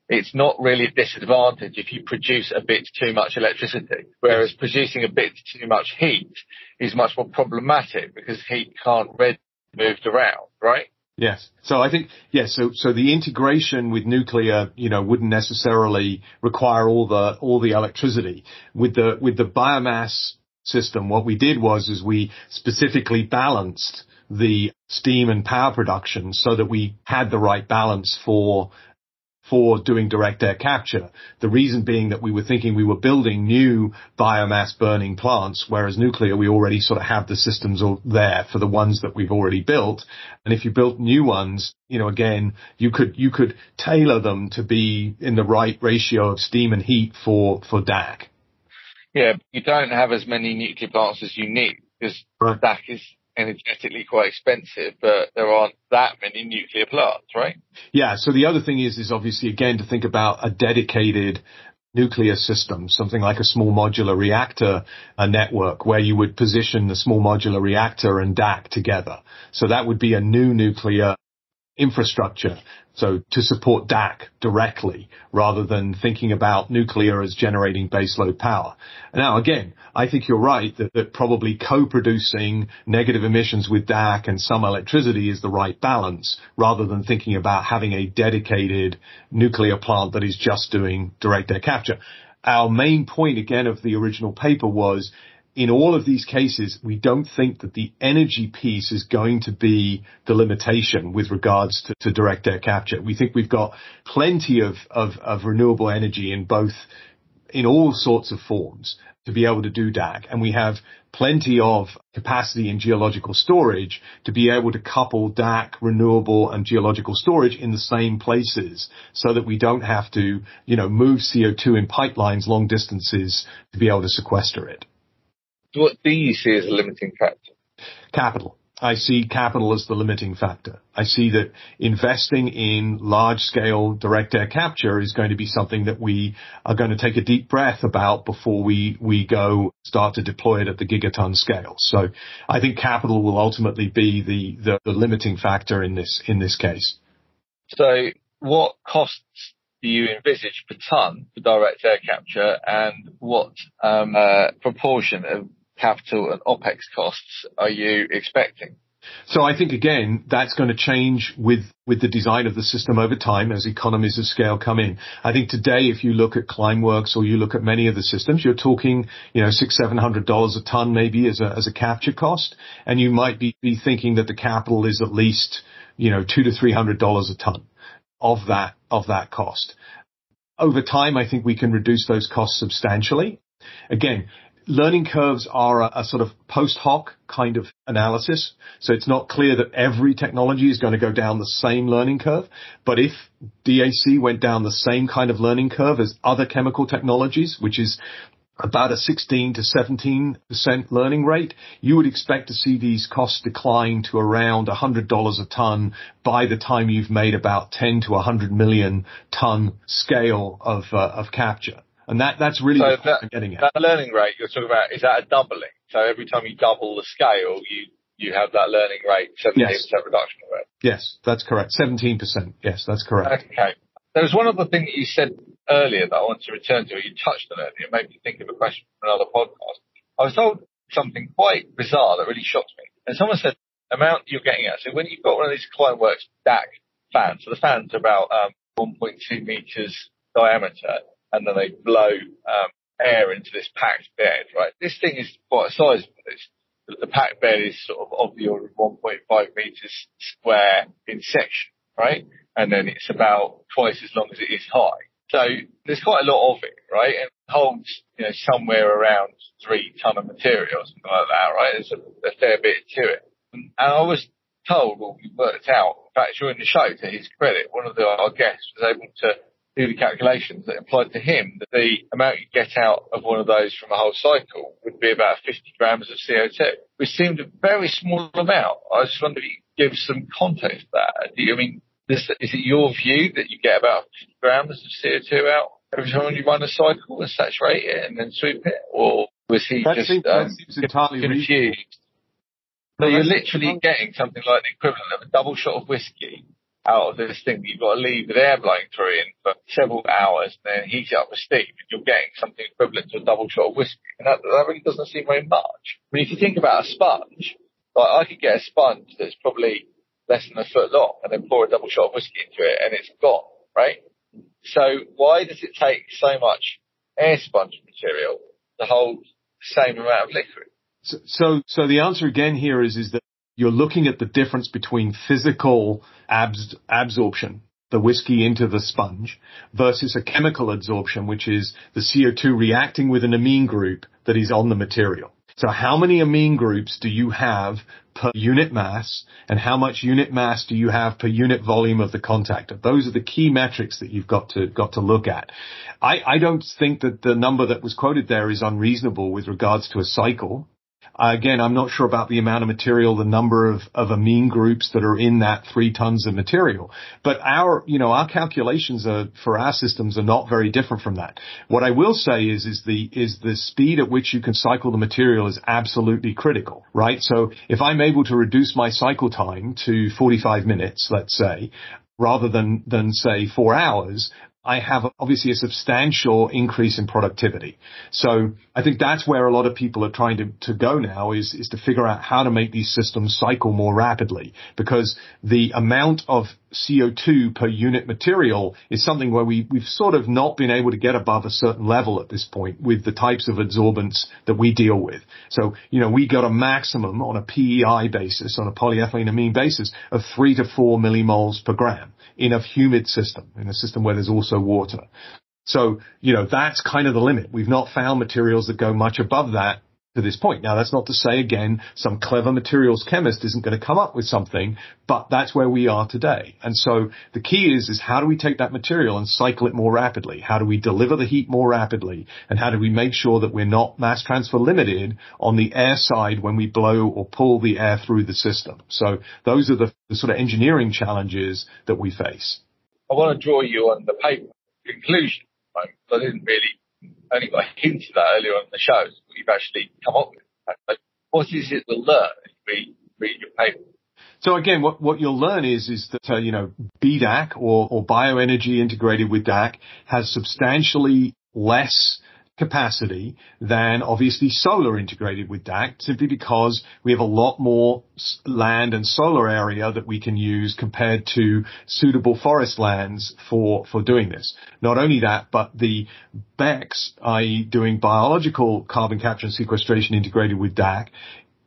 it's not really a disadvantage if you produce a bit too much electricity, whereas producing a bit too much heat is much more problematic because heat can't be moved around, right? Yes. So I think, yes, so, so the integration with nuclear, you know, wouldn't necessarily require all the, all the electricity. With the, with the biomass system, what we did was, is we specifically balanced the steam and power production so that we had the right balance for for doing direct air capture. The reason being that we were thinking we were building new biomass burning plants, whereas nuclear, we already sort of have the systems there for the ones that we've already built. And if you built new ones, you know, again, you could, you could tailor them to be in the right ratio of steam and heat for, for DAC. Yeah, you don't have as many nuclear plants as you need because right. DAC is energetically quite expensive, but there aren't that many nuclear plants, right? Yeah. So the other thing is, is obviously again to think about a dedicated nuclear system, something like a small modular reactor a network where you would position the small modular reactor and DAC together. So that would be a new nuclear infrastructure. So to support DAC directly rather than thinking about nuclear as generating baseload power. Now again, I think you're right that, that probably co-producing negative emissions with DAC and some electricity is the right balance rather than thinking about having a dedicated nuclear plant that is just doing direct air capture. Our main point again of the original paper was in all of these cases, we don't think that the energy piece is going to be the limitation with regards to, to direct air capture. We think we've got plenty of, of, of renewable energy in both, in all sorts of forms to be able to do DAC. And we have plenty of capacity in geological storage to be able to couple DAC, renewable and geological storage in the same places so that we don't have to, you know, move CO2 in pipelines long distances to be able to sequester it. What do you see as a limiting factor? Capital. I see capital as the limiting factor. I see that investing in large scale direct air capture is going to be something that we are going to take a deep breath about before we, we go start to deploy it at the gigaton scale. So I think capital will ultimately be the, the, the limiting factor in this, in this case. So what costs do you envisage per ton for direct air capture and what um, uh, proportion of capital and OpEx costs are you expecting? So I think again, that's going to change with, with the design of the system over time as economies of scale come in. I think today, if you look at Climeworks or you look at many of the systems, you're talking, you know, six, seven hundred dollars a ton maybe as a, as a capture cost. And you might be, be thinking that the capital is at least, you know, two to three hundred dollars a ton of that, of that cost. Over time, I think we can reduce those costs substantially. Again, learning curves are a, a, sort of post hoc kind of analysis. So it's not clear that every technology is going to go down the same learning curve. But if DAC went down the same kind of learning curve as other chemical technologies, which is about a 16 to 17% learning rate, you would expect to see these costs decline to around $100 a ton by the time you've made about 10 to 100 million ton scale of, uh, of capture. And that, that's really so that, I'm getting at. That learning rate you're talking about, is that a doubling? So every time you double the scale, you, you have that learning rate, 17% yes. reduction rate? Yes, that's correct. 17%. Yes, that's correct. Okay. There was one other thing that you said earlier that I want to return to. You touched on it. It made me think of a question for another podcast. I was told something quite bizarre that really shocked me. And someone said amount you're getting at. So when you've got one of these Climeworks DAC fans, so the fans are about um, 1.2 meters diameter, and then they blow um, air into this packed bed, right? This thing is quite sizable. It's, the packed bed is sort of of the order of 1.5 meters square in section, right? And then it's about twice as long as it is high. So there's quite a lot of it, right? And it holds, you know, somewhere around three ton of material, something like that, right? There's a, a fair bit to it. And I was told, or we worked out, in fact, during the show, to his credit, one of the, our guests was able to do the calculations that implied to him that the amount you get out of one of those from a whole cycle would be about 50 grams of CO2, which seemed a very small amount. I just wondered if you could give some context to that. Do you I mean, this, is it your view that you get about 50 grams of CO2 out every time you run a cycle and saturate it and then sweep it? Or was he that just seems, um, entirely confused? So you're literally getting something like the equivalent of a double shot of whiskey out of this thing you've got to leave with air blowing through in for several hours and then heat it up with steam and you're getting something equivalent to a double shot of whiskey. And that, that really doesn't seem very much. I mean, if you think about a sponge, like I could get a sponge that's probably less than a foot long and then pour a double shot of whiskey into it and it's gone, right? So why does it take so much air sponge material to hold the same amount of liquid? So, so, so the answer again here is, is that you're looking at the difference between physical abs- absorption, the whiskey into the sponge, versus a chemical absorption, which is the CO2 reacting with an amine group that is on the material. So how many amine groups do you have per unit mass and how much unit mass do you have per unit volume of the contactor? Those are the key metrics that you've got to, got to look at. I, I don't think that the number that was quoted there is unreasonable with regards to a cycle. Uh, again, I'm not sure about the amount of material, the number of, of amine groups that are in that three tons of material. But our, you know, our calculations are, for our systems are not very different from that. What I will say is, is the, is the speed at which you can cycle the material is absolutely critical, right? So if I'm able to reduce my cycle time to 45 minutes, let's say, rather than, than say four hours, I have obviously a substantial increase in productivity. So I think that's where a lot of people are trying to, to go now is, is to figure out how to make these systems cycle more rapidly because the amount of CO2 per unit material is something where we, we've sort of not been able to get above a certain level at this point with the types of adsorbents that we deal with. So, you know, we got a maximum on a PEI basis, on a polyethyleneamine basis of three to four millimoles per gram in a humid system, in a system where there's also water. So, you know, that's kind of the limit. We've not found materials that go much above that to this point. Now that's not to say again, some clever materials chemist isn't going to come up with something, but that's where we are today. And so the key is, is how do we take that material and cycle it more rapidly? How do we deliver the heat more rapidly? And how do we make sure that we're not mass transfer limited on the air side when we blow or pull the air through the system? So those are the, the sort of engineering challenges that we face. I want to draw you on the paper conclusion. I didn't really only got hints of that earlier on in the show. What you've actually come up with. what is it we'll learn if we read your paper? So again, what, what you'll learn is, is that, uh, you know, BDAC or, or bioenergy integrated with DAC has substantially less capacity than obviously solar integrated with DAC simply because we have a lot more land and solar area that we can use compared to suitable forest lands for, for doing this. Not only that, but the BECCS, i.e. doing biological carbon capture and sequestration integrated with DAC,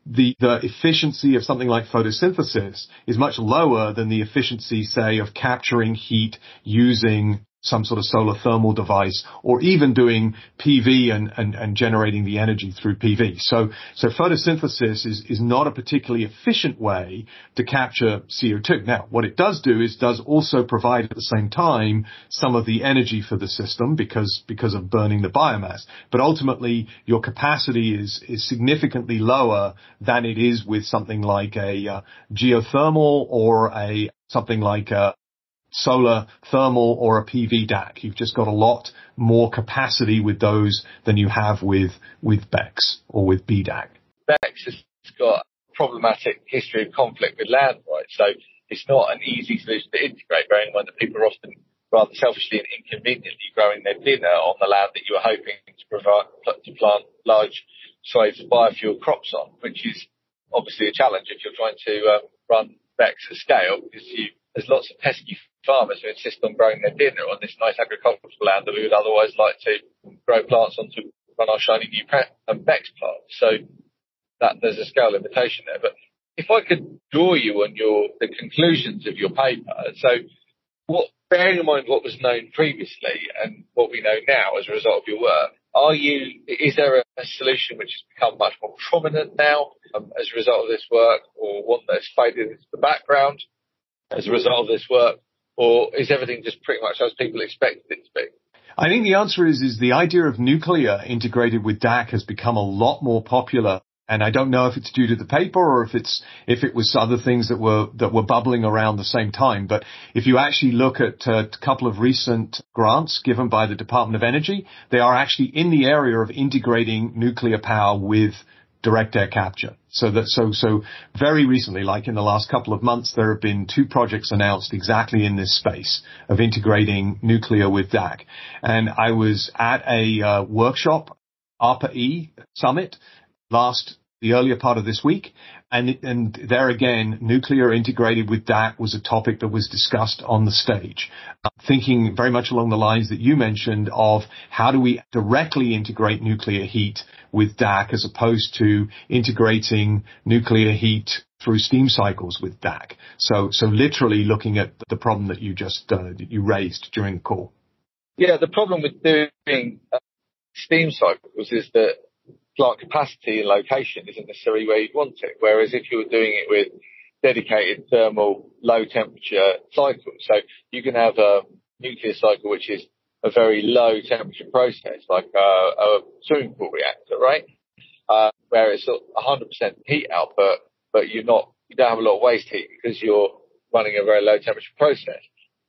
the, the efficiency of something like photosynthesis is much lower than the efficiency, say, of capturing heat using some sort of solar thermal device or even doing PV and, and, and generating the energy through PV. So, so photosynthesis is, is not a particularly efficient way to capture CO2. Now, what it does do is does also provide at the same time some of the energy for the system because, because of burning the biomass. But ultimately, your capacity is, is significantly lower than it is with something like a uh, geothermal or a something like a, solar, thermal, or a PV DAC. You've just got a lot more capacity with those than you have with, with BECCS or with BDAC. BECCS has got a problematic history of conflict with land rights, so it's not an easy solution to integrate, bearing in mind that people are often rather selfishly and inconveniently growing their dinner on the land that you were hoping to provide, to plant large swathes of biofuel crops on, which is obviously a challenge if you're trying to uh, run BECCS at scale because you, there's lots of pesky farmers who insist on growing their dinner on this nice agricultural land that we would otherwise like to grow plants on run our shiny new and BECCS plants. So that there's a scale limitation there. But if I could draw you on your the conclusions of your paper, so what bearing in mind what was known previously and what we know now as a result of your work, are you is there a, a solution which has become much more prominent now um, as a result of this work, or one that's faded into the background as a result of this work? or is everything just pretty much as people expected it to be? I think the answer is is the idea of nuclear integrated with DAC has become a lot more popular. And I don't know if it's due to the paper or if it's if it was other things that were that were bubbling around the same time. But if you actually look at a couple of recent grants given by the Department of Energy, they are actually in the area of integrating nuclear power with direct air capture. So that, so, so very recently, like in the last couple of months, there have been two projects announced exactly in this space of integrating nuclear with DAC. And I was at a uh, workshop, ARPA-E summit last, the earlier part of this week. And, and there again, nuclear integrated with DAC was a topic that was discussed on the stage. Uh, thinking very much along the lines that you mentioned of how do we directly integrate nuclear heat with DAC as opposed to integrating nuclear heat through steam cycles with DAC. So, so literally looking at the problem that you just, uh, you raised during the call. Yeah, the problem with doing uh, steam cycles is that plant capacity and location isn't necessarily where you'd want it. Whereas if you were doing it with dedicated thermal low temperature cycles, so you can have a nuclear cycle which is a very low temperature process, like a, a swimming pool reactor, right? Uh, where it's 100% heat output, but you're not, you don't have a lot of waste heat because you're running a very low temperature process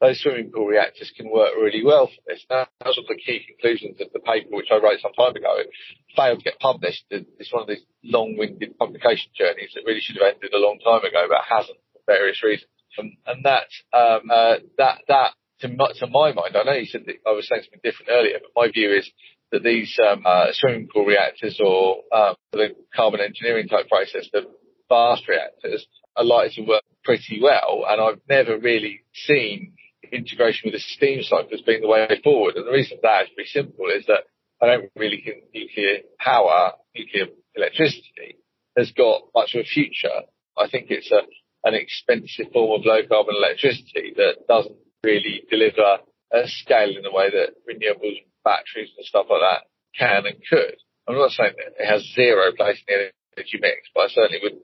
those swimming pool reactors can work really well for this. Now, those were the key conclusions of the paper which I wrote some time ago. It failed to get published. It's one of these long-winded publication journeys that really should have ended a long time ago, but hasn't for various reasons. And, and that, um, uh, that, that, to my, to my mind, I know you said that I was saying something different earlier, but my view is that these um, uh, swimming pool reactors or um, the carbon engineering type process, the fast reactors, are likely to work pretty well. And I've never really seen integration with a steam cycle as being the way forward. And the reason for that is pretty simple is that I don't really think nuclear power, nuclear electricity has got much of a future. I think it's a, an expensive form of low carbon electricity that doesn't really deliver a scale in the way that renewables, batteries and stuff like that can and could. I'm not saying that it has zero place in the energy mix, but I certainly would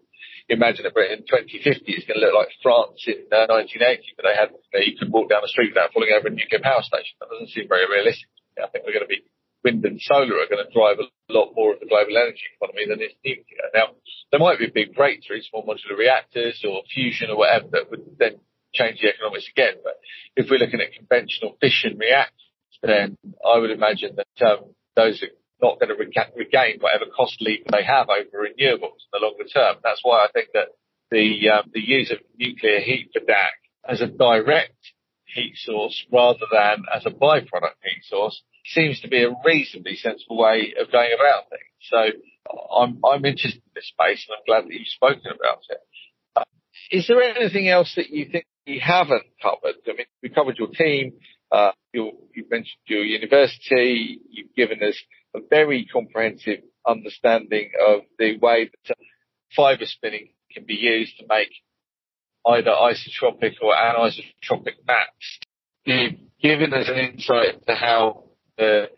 imagine that Britain in 2050 is going to look like France in uh, 1980, but they had, you, know, you could walk down the street without falling over a nuclear power station. That doesn't seem very realistic. I think we're going to be wind and solar are going to drive a lot more of the global energy economy than is nuclear. Now, there might be a big breakthrough, small modular reactors or fusion or whatever that would then change the economics again. But if we're looking at conventional fission reactors, then I would imagine that um, those are not going to regain whatever cost lead they have over renewables in the longer term. That's why I think that the um, the use of nuclear heat for DAC as a direct heat source rather than as a byproduct heat source seems to be a reasonably sensible way of going about things. So I'm I'm interested in this space and I'm glad that you've spoken about it. Uh, is there anything else that you think we haven't covered? I mean, we covered your team. Uh, you mentioned your university. You've given us a very comprehensive understanding of the way that fiber spinning can be used to make either isotropic or anisotropic maps. You've given us an insight into how the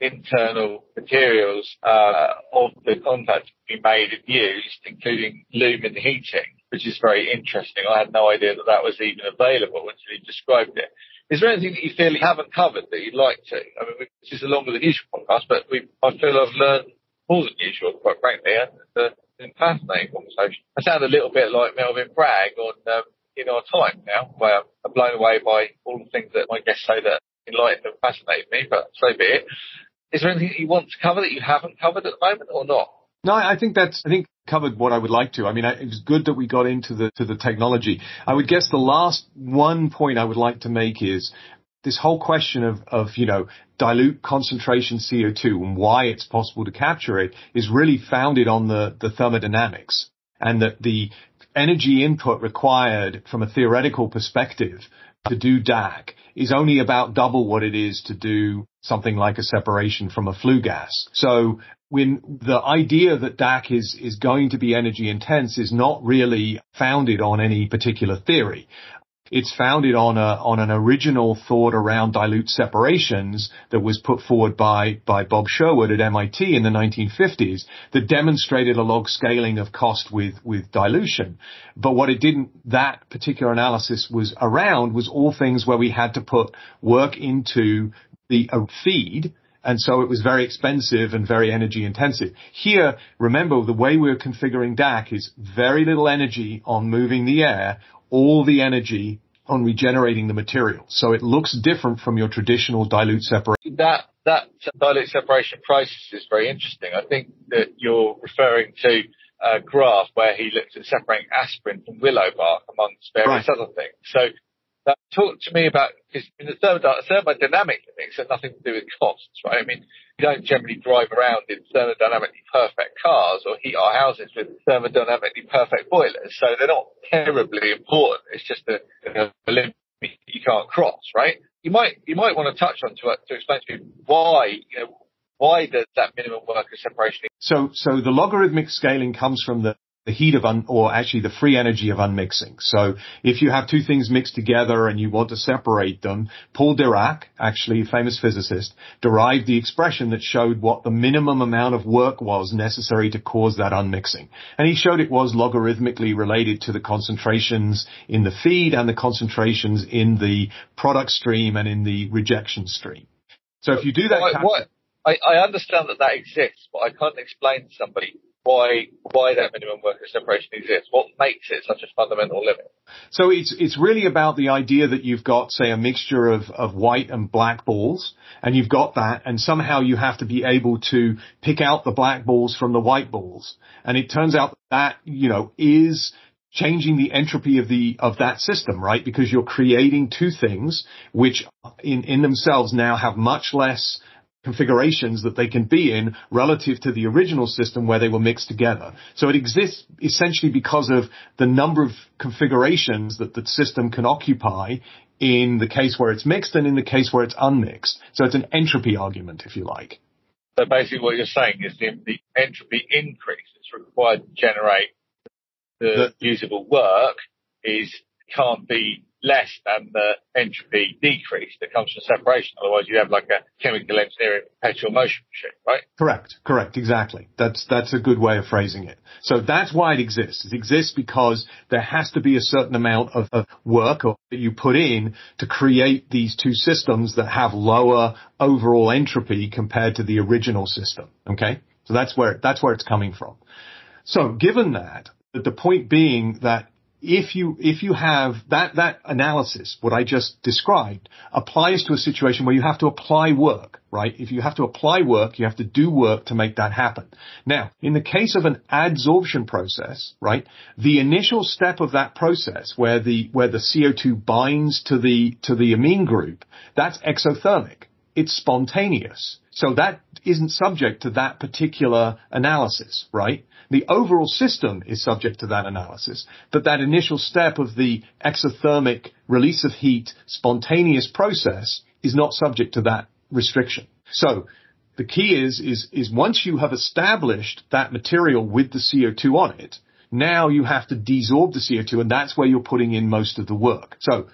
internal materials uh, of the contact can be made and used, including lumen heating, which is very interesting. I had no idea that that was even available until you described it. Is there anything that you feel you haven't covered that you'd like to? I mean, this is a longer than usual podcast, but we, I feel I've learned more than usual, quite frankly, and it's been a fascinating conversation. I sound a little bit like Melvyn Bragg on um, In Our Time now, where I'm blown away by all the things that my guests say that enlightened and fascinated me, but so be it. Is there anything that you want to cover that you haven't covered at the moment or not? No, I think that's, I think covered what I would like to. I mean, I, it was good that we got into the, to the technology. I would guess the last one point I would like to make is this whole question of, of, you know, dilute concentration CO2 and why it's possible to capture it is really founded on the, the thermodynamics and that the energy input required from a theoretical perspective to do DAC is only about double what it is to do something like a separation from a flue gas. So when the idea that DAC is, is going to be energy intense is not really founded on any particular theory. It's founded on a, on an original thought around dilute separations that was put forward by, by Bob Sherwood at MIT in the 1950s that demonstrated a log scaling of cost with, with dilution. But what it didn't, that particular analysis was around was all things where we had to put work into the uh, feed and so it was very expensive and very energy intensive. Here, remember the way we're configuring DAC is very little energy on moving the air, all the energy on regenerating the material. So it looks different from your traditional dilute separation. That that dilute separation process is very interesting. I think that you're referring to a graph where he looked at separating aspirin from willow bark amongst various right. other things. So talk to me about in the thermodynamic it's got nothing to do with costs, right? I mean, you don't generally drive around in thermodynamically perfect cars or heat our houses with thermodynamically perfect boilers, so they're not terribly important. It's just a, a limit you can't cross, right? You might you might want to touch on to to explain to me why you know why does that minimum worker separation? So so the logarithmic scaling comes from the the heat of un, or actually the free energy of unmixing. So if you have two things mixed together and you want to separate them, Paul Dirac, actually a famous physicist, derived the expression that showed what the minimum amount of work was necessary to cause that unmixing. And he showed it was logarithmically related to the concentrations in the feed and the concentrations in the product stream and in the rejection stream. So if you do that, what, what, I, I understand that that exists, but I can't explain to somebody why why that minimum worker separation exists. What makes it such a fundamental limit? So it's it's really about the idea that you've got, say, a mixture of, of white and black balls, and you've got that, and somehow you have to be able to pick out the black balls from the white balls. And it turns out that, you know, is changing the entropy of the of that system, right? Because you're creating two things which in, in themselves now have much less configurations that they can be in relative to the original system where they were mixed together. So it exists essentially because of the number of configurations that the system can occupy in the case where it's mixed and in the case where it's unmixed. So it's an entropy argument, if you like. So basically what you're saying is the, the entropy increase that's required to generate the, the usable work is can't be less than the entropy decrease that comes from separation. Otherwise, you have like a chemical engineering perpetual motion machine, right? Correct, correct, exactly. That's that's a good way of phrasing it. So that's why it exists. It exists because there has to be a certain amount of, of work or, that you put in to create these two systems that have lower overall entropy compared to the original system. Okay, so that's where that's where it's coming from. So given that, the point being that if you if you have that that analysis, what I just described, applies to a situation where you have to apply work, right? If you have to apply work, you have to do work to make that happen. Now, in the case of an adsorption process, right, the initial step of that process, where the where the CO2 binds to the to the amine group, that's exothermic. It's spontaneous. So that isn't subject to that particular analysis, right? The overall system is subject to that analysis, but that initial step of the exothermic release of heat spontaneous process is not subject to that restriction. So the key is, is, is once you have established that material with the CO2 on it, now you have to desorb the CO2 and that's where you're putting in most of the work. So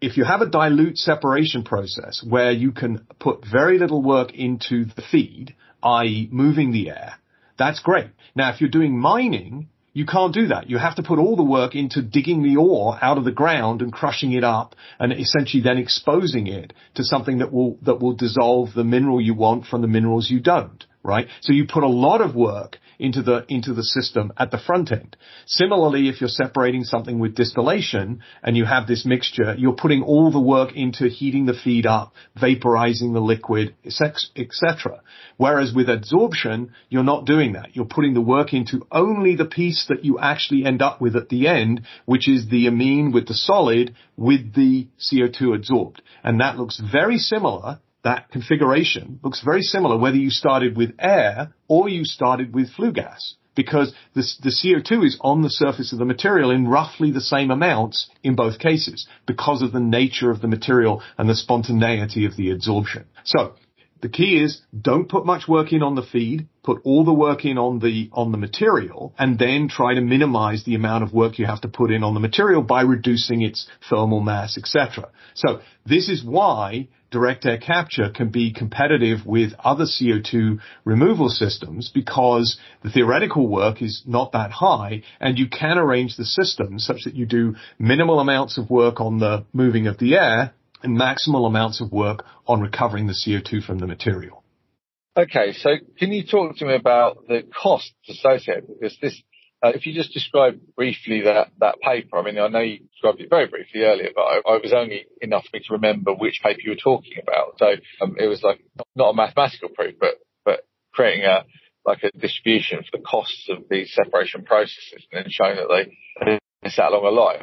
if you have a dilute separation process where you can put very little work into the feed, i.e. moving the air, that's great. Now, if you're doing mining, you can't do that. You have to put all the work into digging the ore out of the ground and crushing it up and essentially then exposing it to something that will, that will dissolve the mineral you want from the minerals you don't, right? So you put a lot of work into the, into the system at the front end. Similarly, if you're separating something with distillation and you have this mixture, you're putting all the work into heating the feed up, vaporizing the liquid, etc. Whereas with adsorption, you're not doing that. You're putting the work into only the piece that you actually end up with at the end, which is the amine with the solid with the CO2 adsorbed. And that looks very similar that configuration looks very similar whether you started with air or you started with flue gas because the, the, CO2 is on the surface of the material in roughly the same amounts in both cases because of the nature of the material and the spontaneity of the adsorption. So the key is don't put much work in on the feed, put all the work in on the, on the material, and then try to minimize the amount of work you have to put in on the material by reducing its thermal mass, etc. So this is why direct air capture can be competitive with other CO2 removal systems because the theoretical work is not that high and you can arrange the system such that you do minimal amounts of work on the moving of the air and maximal amounts of work on recovering the CO2 from the material. Okay, so can you talk to me about the costs associated with this? This Uh, if you just describe briefly that, that paper, I mean, I know you described it very briefly earlier, but I, I was only enough for me to remember which paper you were talking about. So um, it was like not a mathematical proof, but but creating a like a distribution for the costs of these separation processes and then showing that they it's that long a life.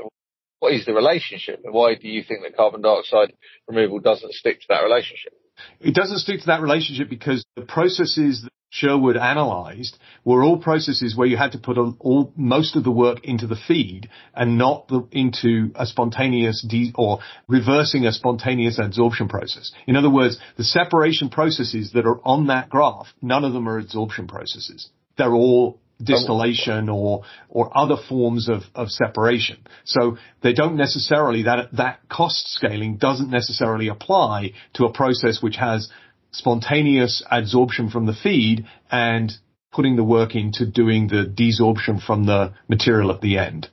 What is the relationship and why do you think that carbon dioxide removal doesn't stick to that relationship? It doesn't stick to that relationship because the processes Sherwood analyzed were all processes where you had to put all most of the work into the feed and not the, into a spontaneous de- or reversing a spontaneous adsorption process. In other words, the separation processes that are on that graph, none of them are adsorption processes. They're all distillation or or other forms of, of separation. So they don't necessarily that that cost scaling doesn't necessarily apply to a process which has spontaneous adsorption from the feed and putting the work into doing the desorption from the material at the end.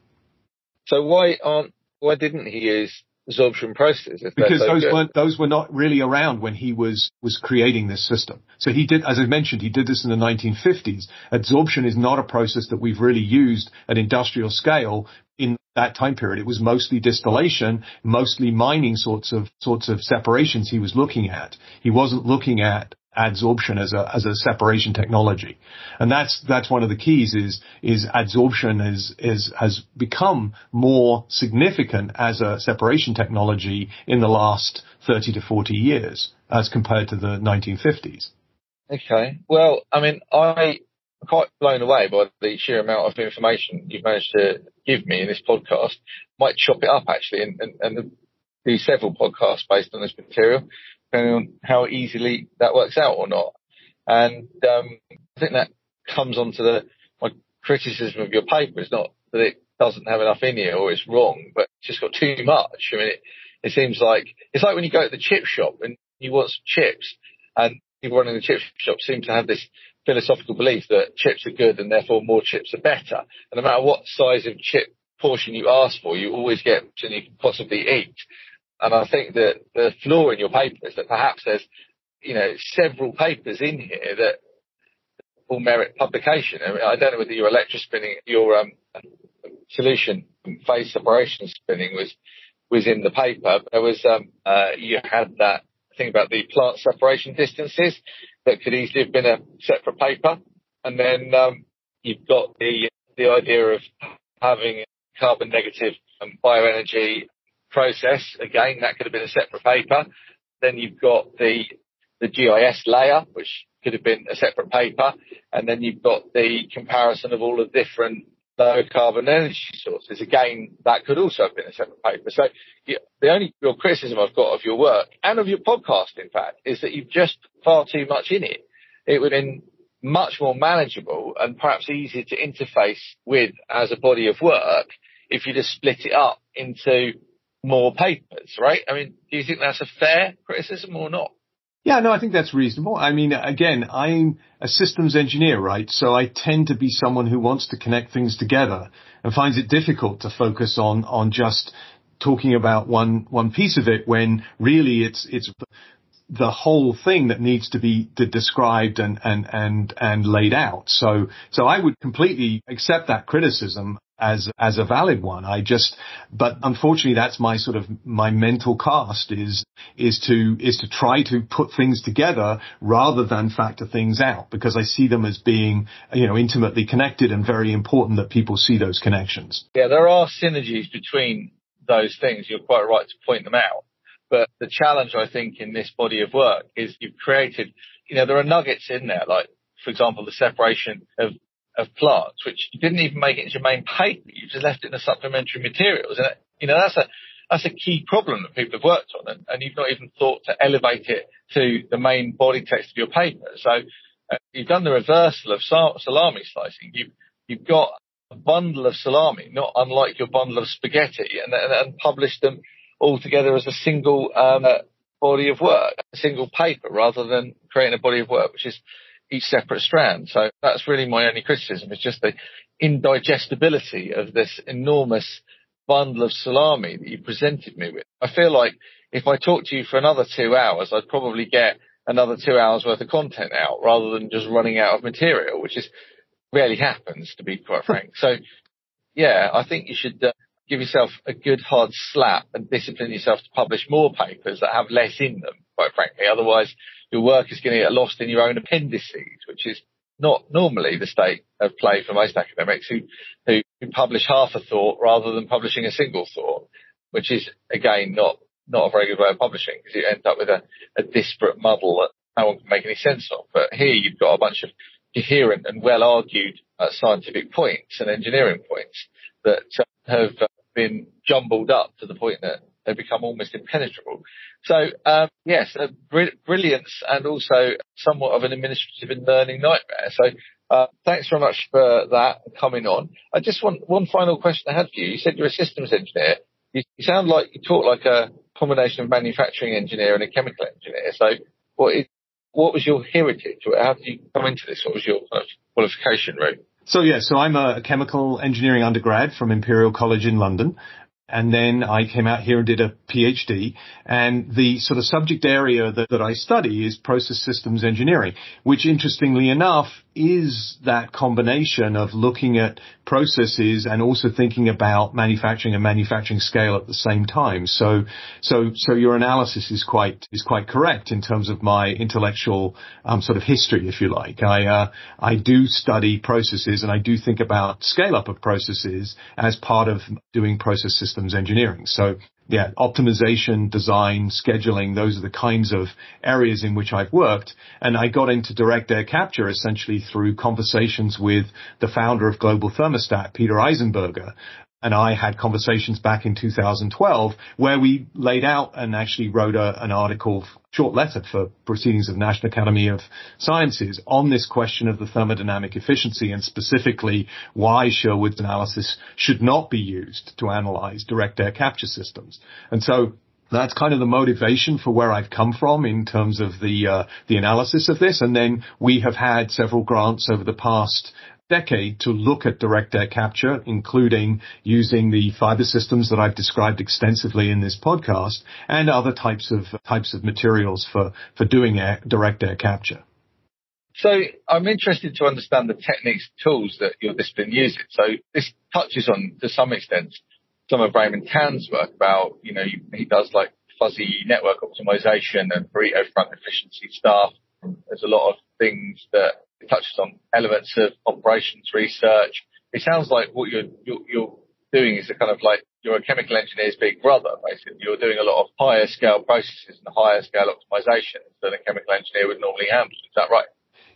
So why aren't why didn't he use absorption processes? Because so those good? weren't those were not really around when he was was creating this system. So he did, as I mentioned, he did this in the 1950s. Adsorption is not a process that we've really used at industrial scale in that time period. It was mostly distillation, mostly mining sorts of sorts of separations he was looking at. He wasn't looking at adsorption as a as a separation technology, and that's that's one of the keys. Is is adsorption is is has become more significant as a separation technology in the last thirty to forty years as compared to the 1950s. Okay. Well, I mean, I quite blown away by the sheer amount of information you've managed to give me in this podcast. Might chop it up actually and, and, and do several podcasts based on this material, depending on how easily that works out or not. And um, I think that comes onto the my criticism of your paper is not that it doesn't have enough in it or it's wrong, but it's just got too much. I mean, it, it seems like it's like when you go to the chip shop and you want some chips, and people running the chip shop seem to have this philosophical belief that chips are good and therefore more chips are better. And no matter what size of chip portion you ask for, you always get than you can possibly eat. And I think that the flaw in your paper is that perhaps there's, you know, several papers in here that will merit publication. I, mean, I don't know whether your electrospinning, your um, solution phase separation spinning was was in the paper. There was um, uh, you had that thing about the plant separation distances that could easily have been a separate paper. And then um, you've got the the idea of having carbon negative um, bioenergy process. Again, that could have been a separate paper. Then you've got the the GIS layer, which could have been a separate paper, and then you've got the comparison of all the different low carbon energy sources. Again, that could also have been a separate paper. So yeah, the only real criticism I've got of your work and of your podcast, in fact, is that you've just far too much in it. It would have been much more manageable and perhaps easier to interface with as a body of work if you just split it up into more papers, right? I mean, do you think that's a fair criticism or not? Yeah, no, I think that's reasonable. I mean, again, I'm a systems engineer, right? So I tend to be someone who wants to connect things together and finds it difficult to focus on, on just talking about one, one piece of it when really it's, it's the whole thing that needs to be described and, and, and, and laid out. So, so I would completely accept that criticism as as a valid one. I just, but unfortunately, that's my sort of my mental cast is is to is to try to put things together rather than factor things out because I see them as being you know intimately connected and very important that people see those connections. Yeah, there are synergies between those things. You're quite right to point them out. But the challenge, I think, in this body of work is you've created, you know, there are nuggets in there, like, for example, the separation of of plants, which you didn't even make it into your main paper. You just left it in the supplementary materials. And, you know, that's a, that's a key problem that people have worked on and, and you've not even thought to elevate it to the main body text of your paper. So uh, you've done the reversal of salami slicing. You've, you've got a bundle of salami, not unlike your bundle of spaghetti and, and, and published them all together as a single, um, uh, body of work, a single paper rather than creating a body of work, which is each separate strand. So that's really my only criticism is just the indigestibility of this enormous bundle of salami that you presented me with. I feel like if I talked to you for another two hours, I'd probably get another two hours worth of content out rather than just running out of material, which is rarely happens, to be quite <laughs> frank. So, yeah, I think you should uh, give yourself a good hard slap and discipline yourself to publish more papers that have less in them, quite frankly. Otherwise, your work is going to get lost in your own appendices, which is not normally the state of play for most academics who, who publish half a thought rather than publishing a single thought, which is again not, not a very good way of publishing because you end up with a, a disparate muddle that no one can make any sense of. But here you've got a bunch of coherent and well argued uh, scientific points and engineering points that uh, have uh, been jumbled up to the point that they become almost impenetrable. So um, yes, br- brilliance and also somewhat of an administrative and learning nightmare. So uh, thanks very much for that coming on. I just want one final question I had for you. You said you're a systems engineer. You, you sound like you talk like a combination of manufacturing engineer and a chemical engineer. So what is what was your heritage? How did you come into this? What was your qualification route? So yeah, so I'm a chemical engineering undergrad from Imperial College in London. And then I came out here and did a PhD. And the sort of subject area that, that I study is process systems engineering, which interestingly enough is that combination of looking at processes and also thinking about manufacturing and manufacturing scale at the same time. So, so, so your analysis is quite, is quite correct in terms of my intellectual, um, sort of history, if you like. I, uh, I do study processes and I do think about scale up of processes as part of doing process systems engineering. So yeah, optimization, design, scheduling, those are the kinds of areas in which I've worked. And I got into direct air capture essentially through conversations with the founder of Global Thermostat, Peter Eisenberger, and I had conversations back in 2012 where we laid out and actually wrote a, an article, short letter for Proceedings of National Academy of Sciences on this question of the thermodynamic efficiency and specifically why Sherwood's analysis should not be used to analyze direct air capture systems. And so that's kind of the motivation for where I've come from in terms of the uh, the analysis of this. And then we have had several grants over the past decade to look at direct air capture, including using the fiber systems that I've described extensively in this podcast and other types of types of materials for, for doing air, direct air capture. So I'm interested to understand the techniques, tools that your been using. So this touches on, to some extent, some of Raymond Tan's work about, you know, he does like fuzzy network optimization and Pareto front efficiency stuff. There's a lot of things that touches on elements of operations research. It sounds like what you're, you're, you're doing is a kind of like you're a chemical engineer's big brother, basically. You're doing a lot of higher scale processes and higher scale optimization that a chemical engineer would normally handle. Is that right?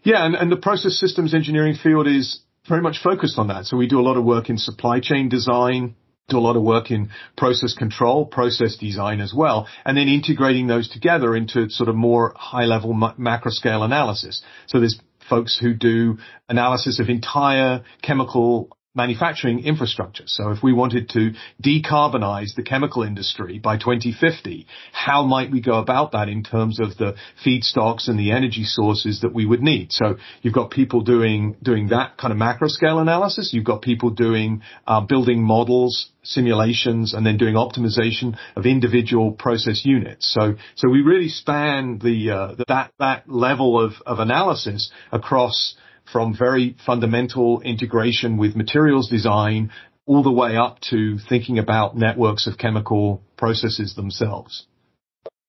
Yeah, and, and the process systems engineering field is very much focused on that. So we do a lot of work in supply chain design, do a lot of work in process control, process design as well, and then integrating those together into sort of more high level macro scale analysis. So there's folks who do analysis of entire chemical manufacturing infrastructure. So if we wanted to decarbonize the chemical industry by 2050, how might we go about that in terms of the feedstocks and the energy sources that we would need? So you've got people doing, doing that kind of macro scale analysis. You've got people doing, uh, building models, simulations, and then doing optimization of individual process units. So, so we really span the, uh, that, that level of, of analysis across from very fundamental integration with materials design all the way up to thinking about networks of chemical processes themselves.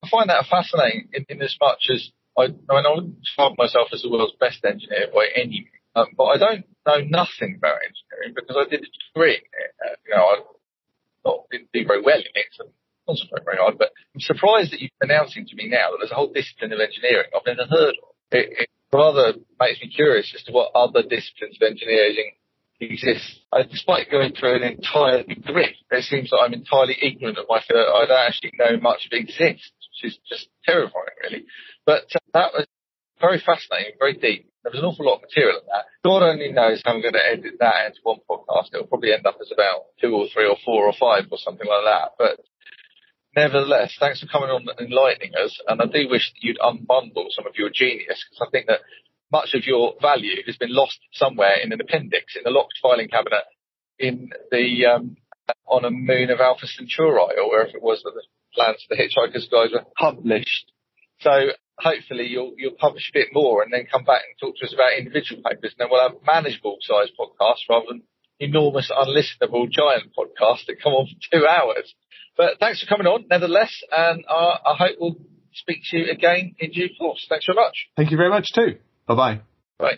I find that fascinating in, in as much as I, I mean, I wouldn't describe myself as the world's best engineer by any means, um, but I don't know nothing about engineering because I did a degree in it. Uh, you know, I didn't do very well in it, so concentrate very hard, but I'm surprised that you're announcing to me now that there's a whole discipline of engineering I've never heard of. It, it, rather makes me curious as to what other disciplines of engineering exist. I, despite going through an entire degree, it seems that I'm entirely ignorant of my field. I don't actually know much of it exists, which is just terrifying, really. But uh, that was very fascinating, very deep. There was an awful lot of material in that. God only knows how I'm going to edit that into one podcast. It'll probably end up as about two or three or four or five or something like that. But nevertheless, thanks for coming on and enlightening us. And I do wish that you'd unbundle some of your genius because I think that much of your value has been lost somewhere in an appendix in the locked filing cabinet in the um, on a moon of Alpha Centauri or wherever it was that the plans for the Hitchhiker's Guide were published. So hopefully you'll you'll publish a bit more and then come back and talk to us about individual papers. And then we'll have manageable size podcasts rather than enormous, unlistenable giant podcasts that come on for two hours. But thanks for coming on, nevertheless, and uh, I hope we'll speak to you again in due course. Thanks very much. Thank you very much too. Bye bye. Bye.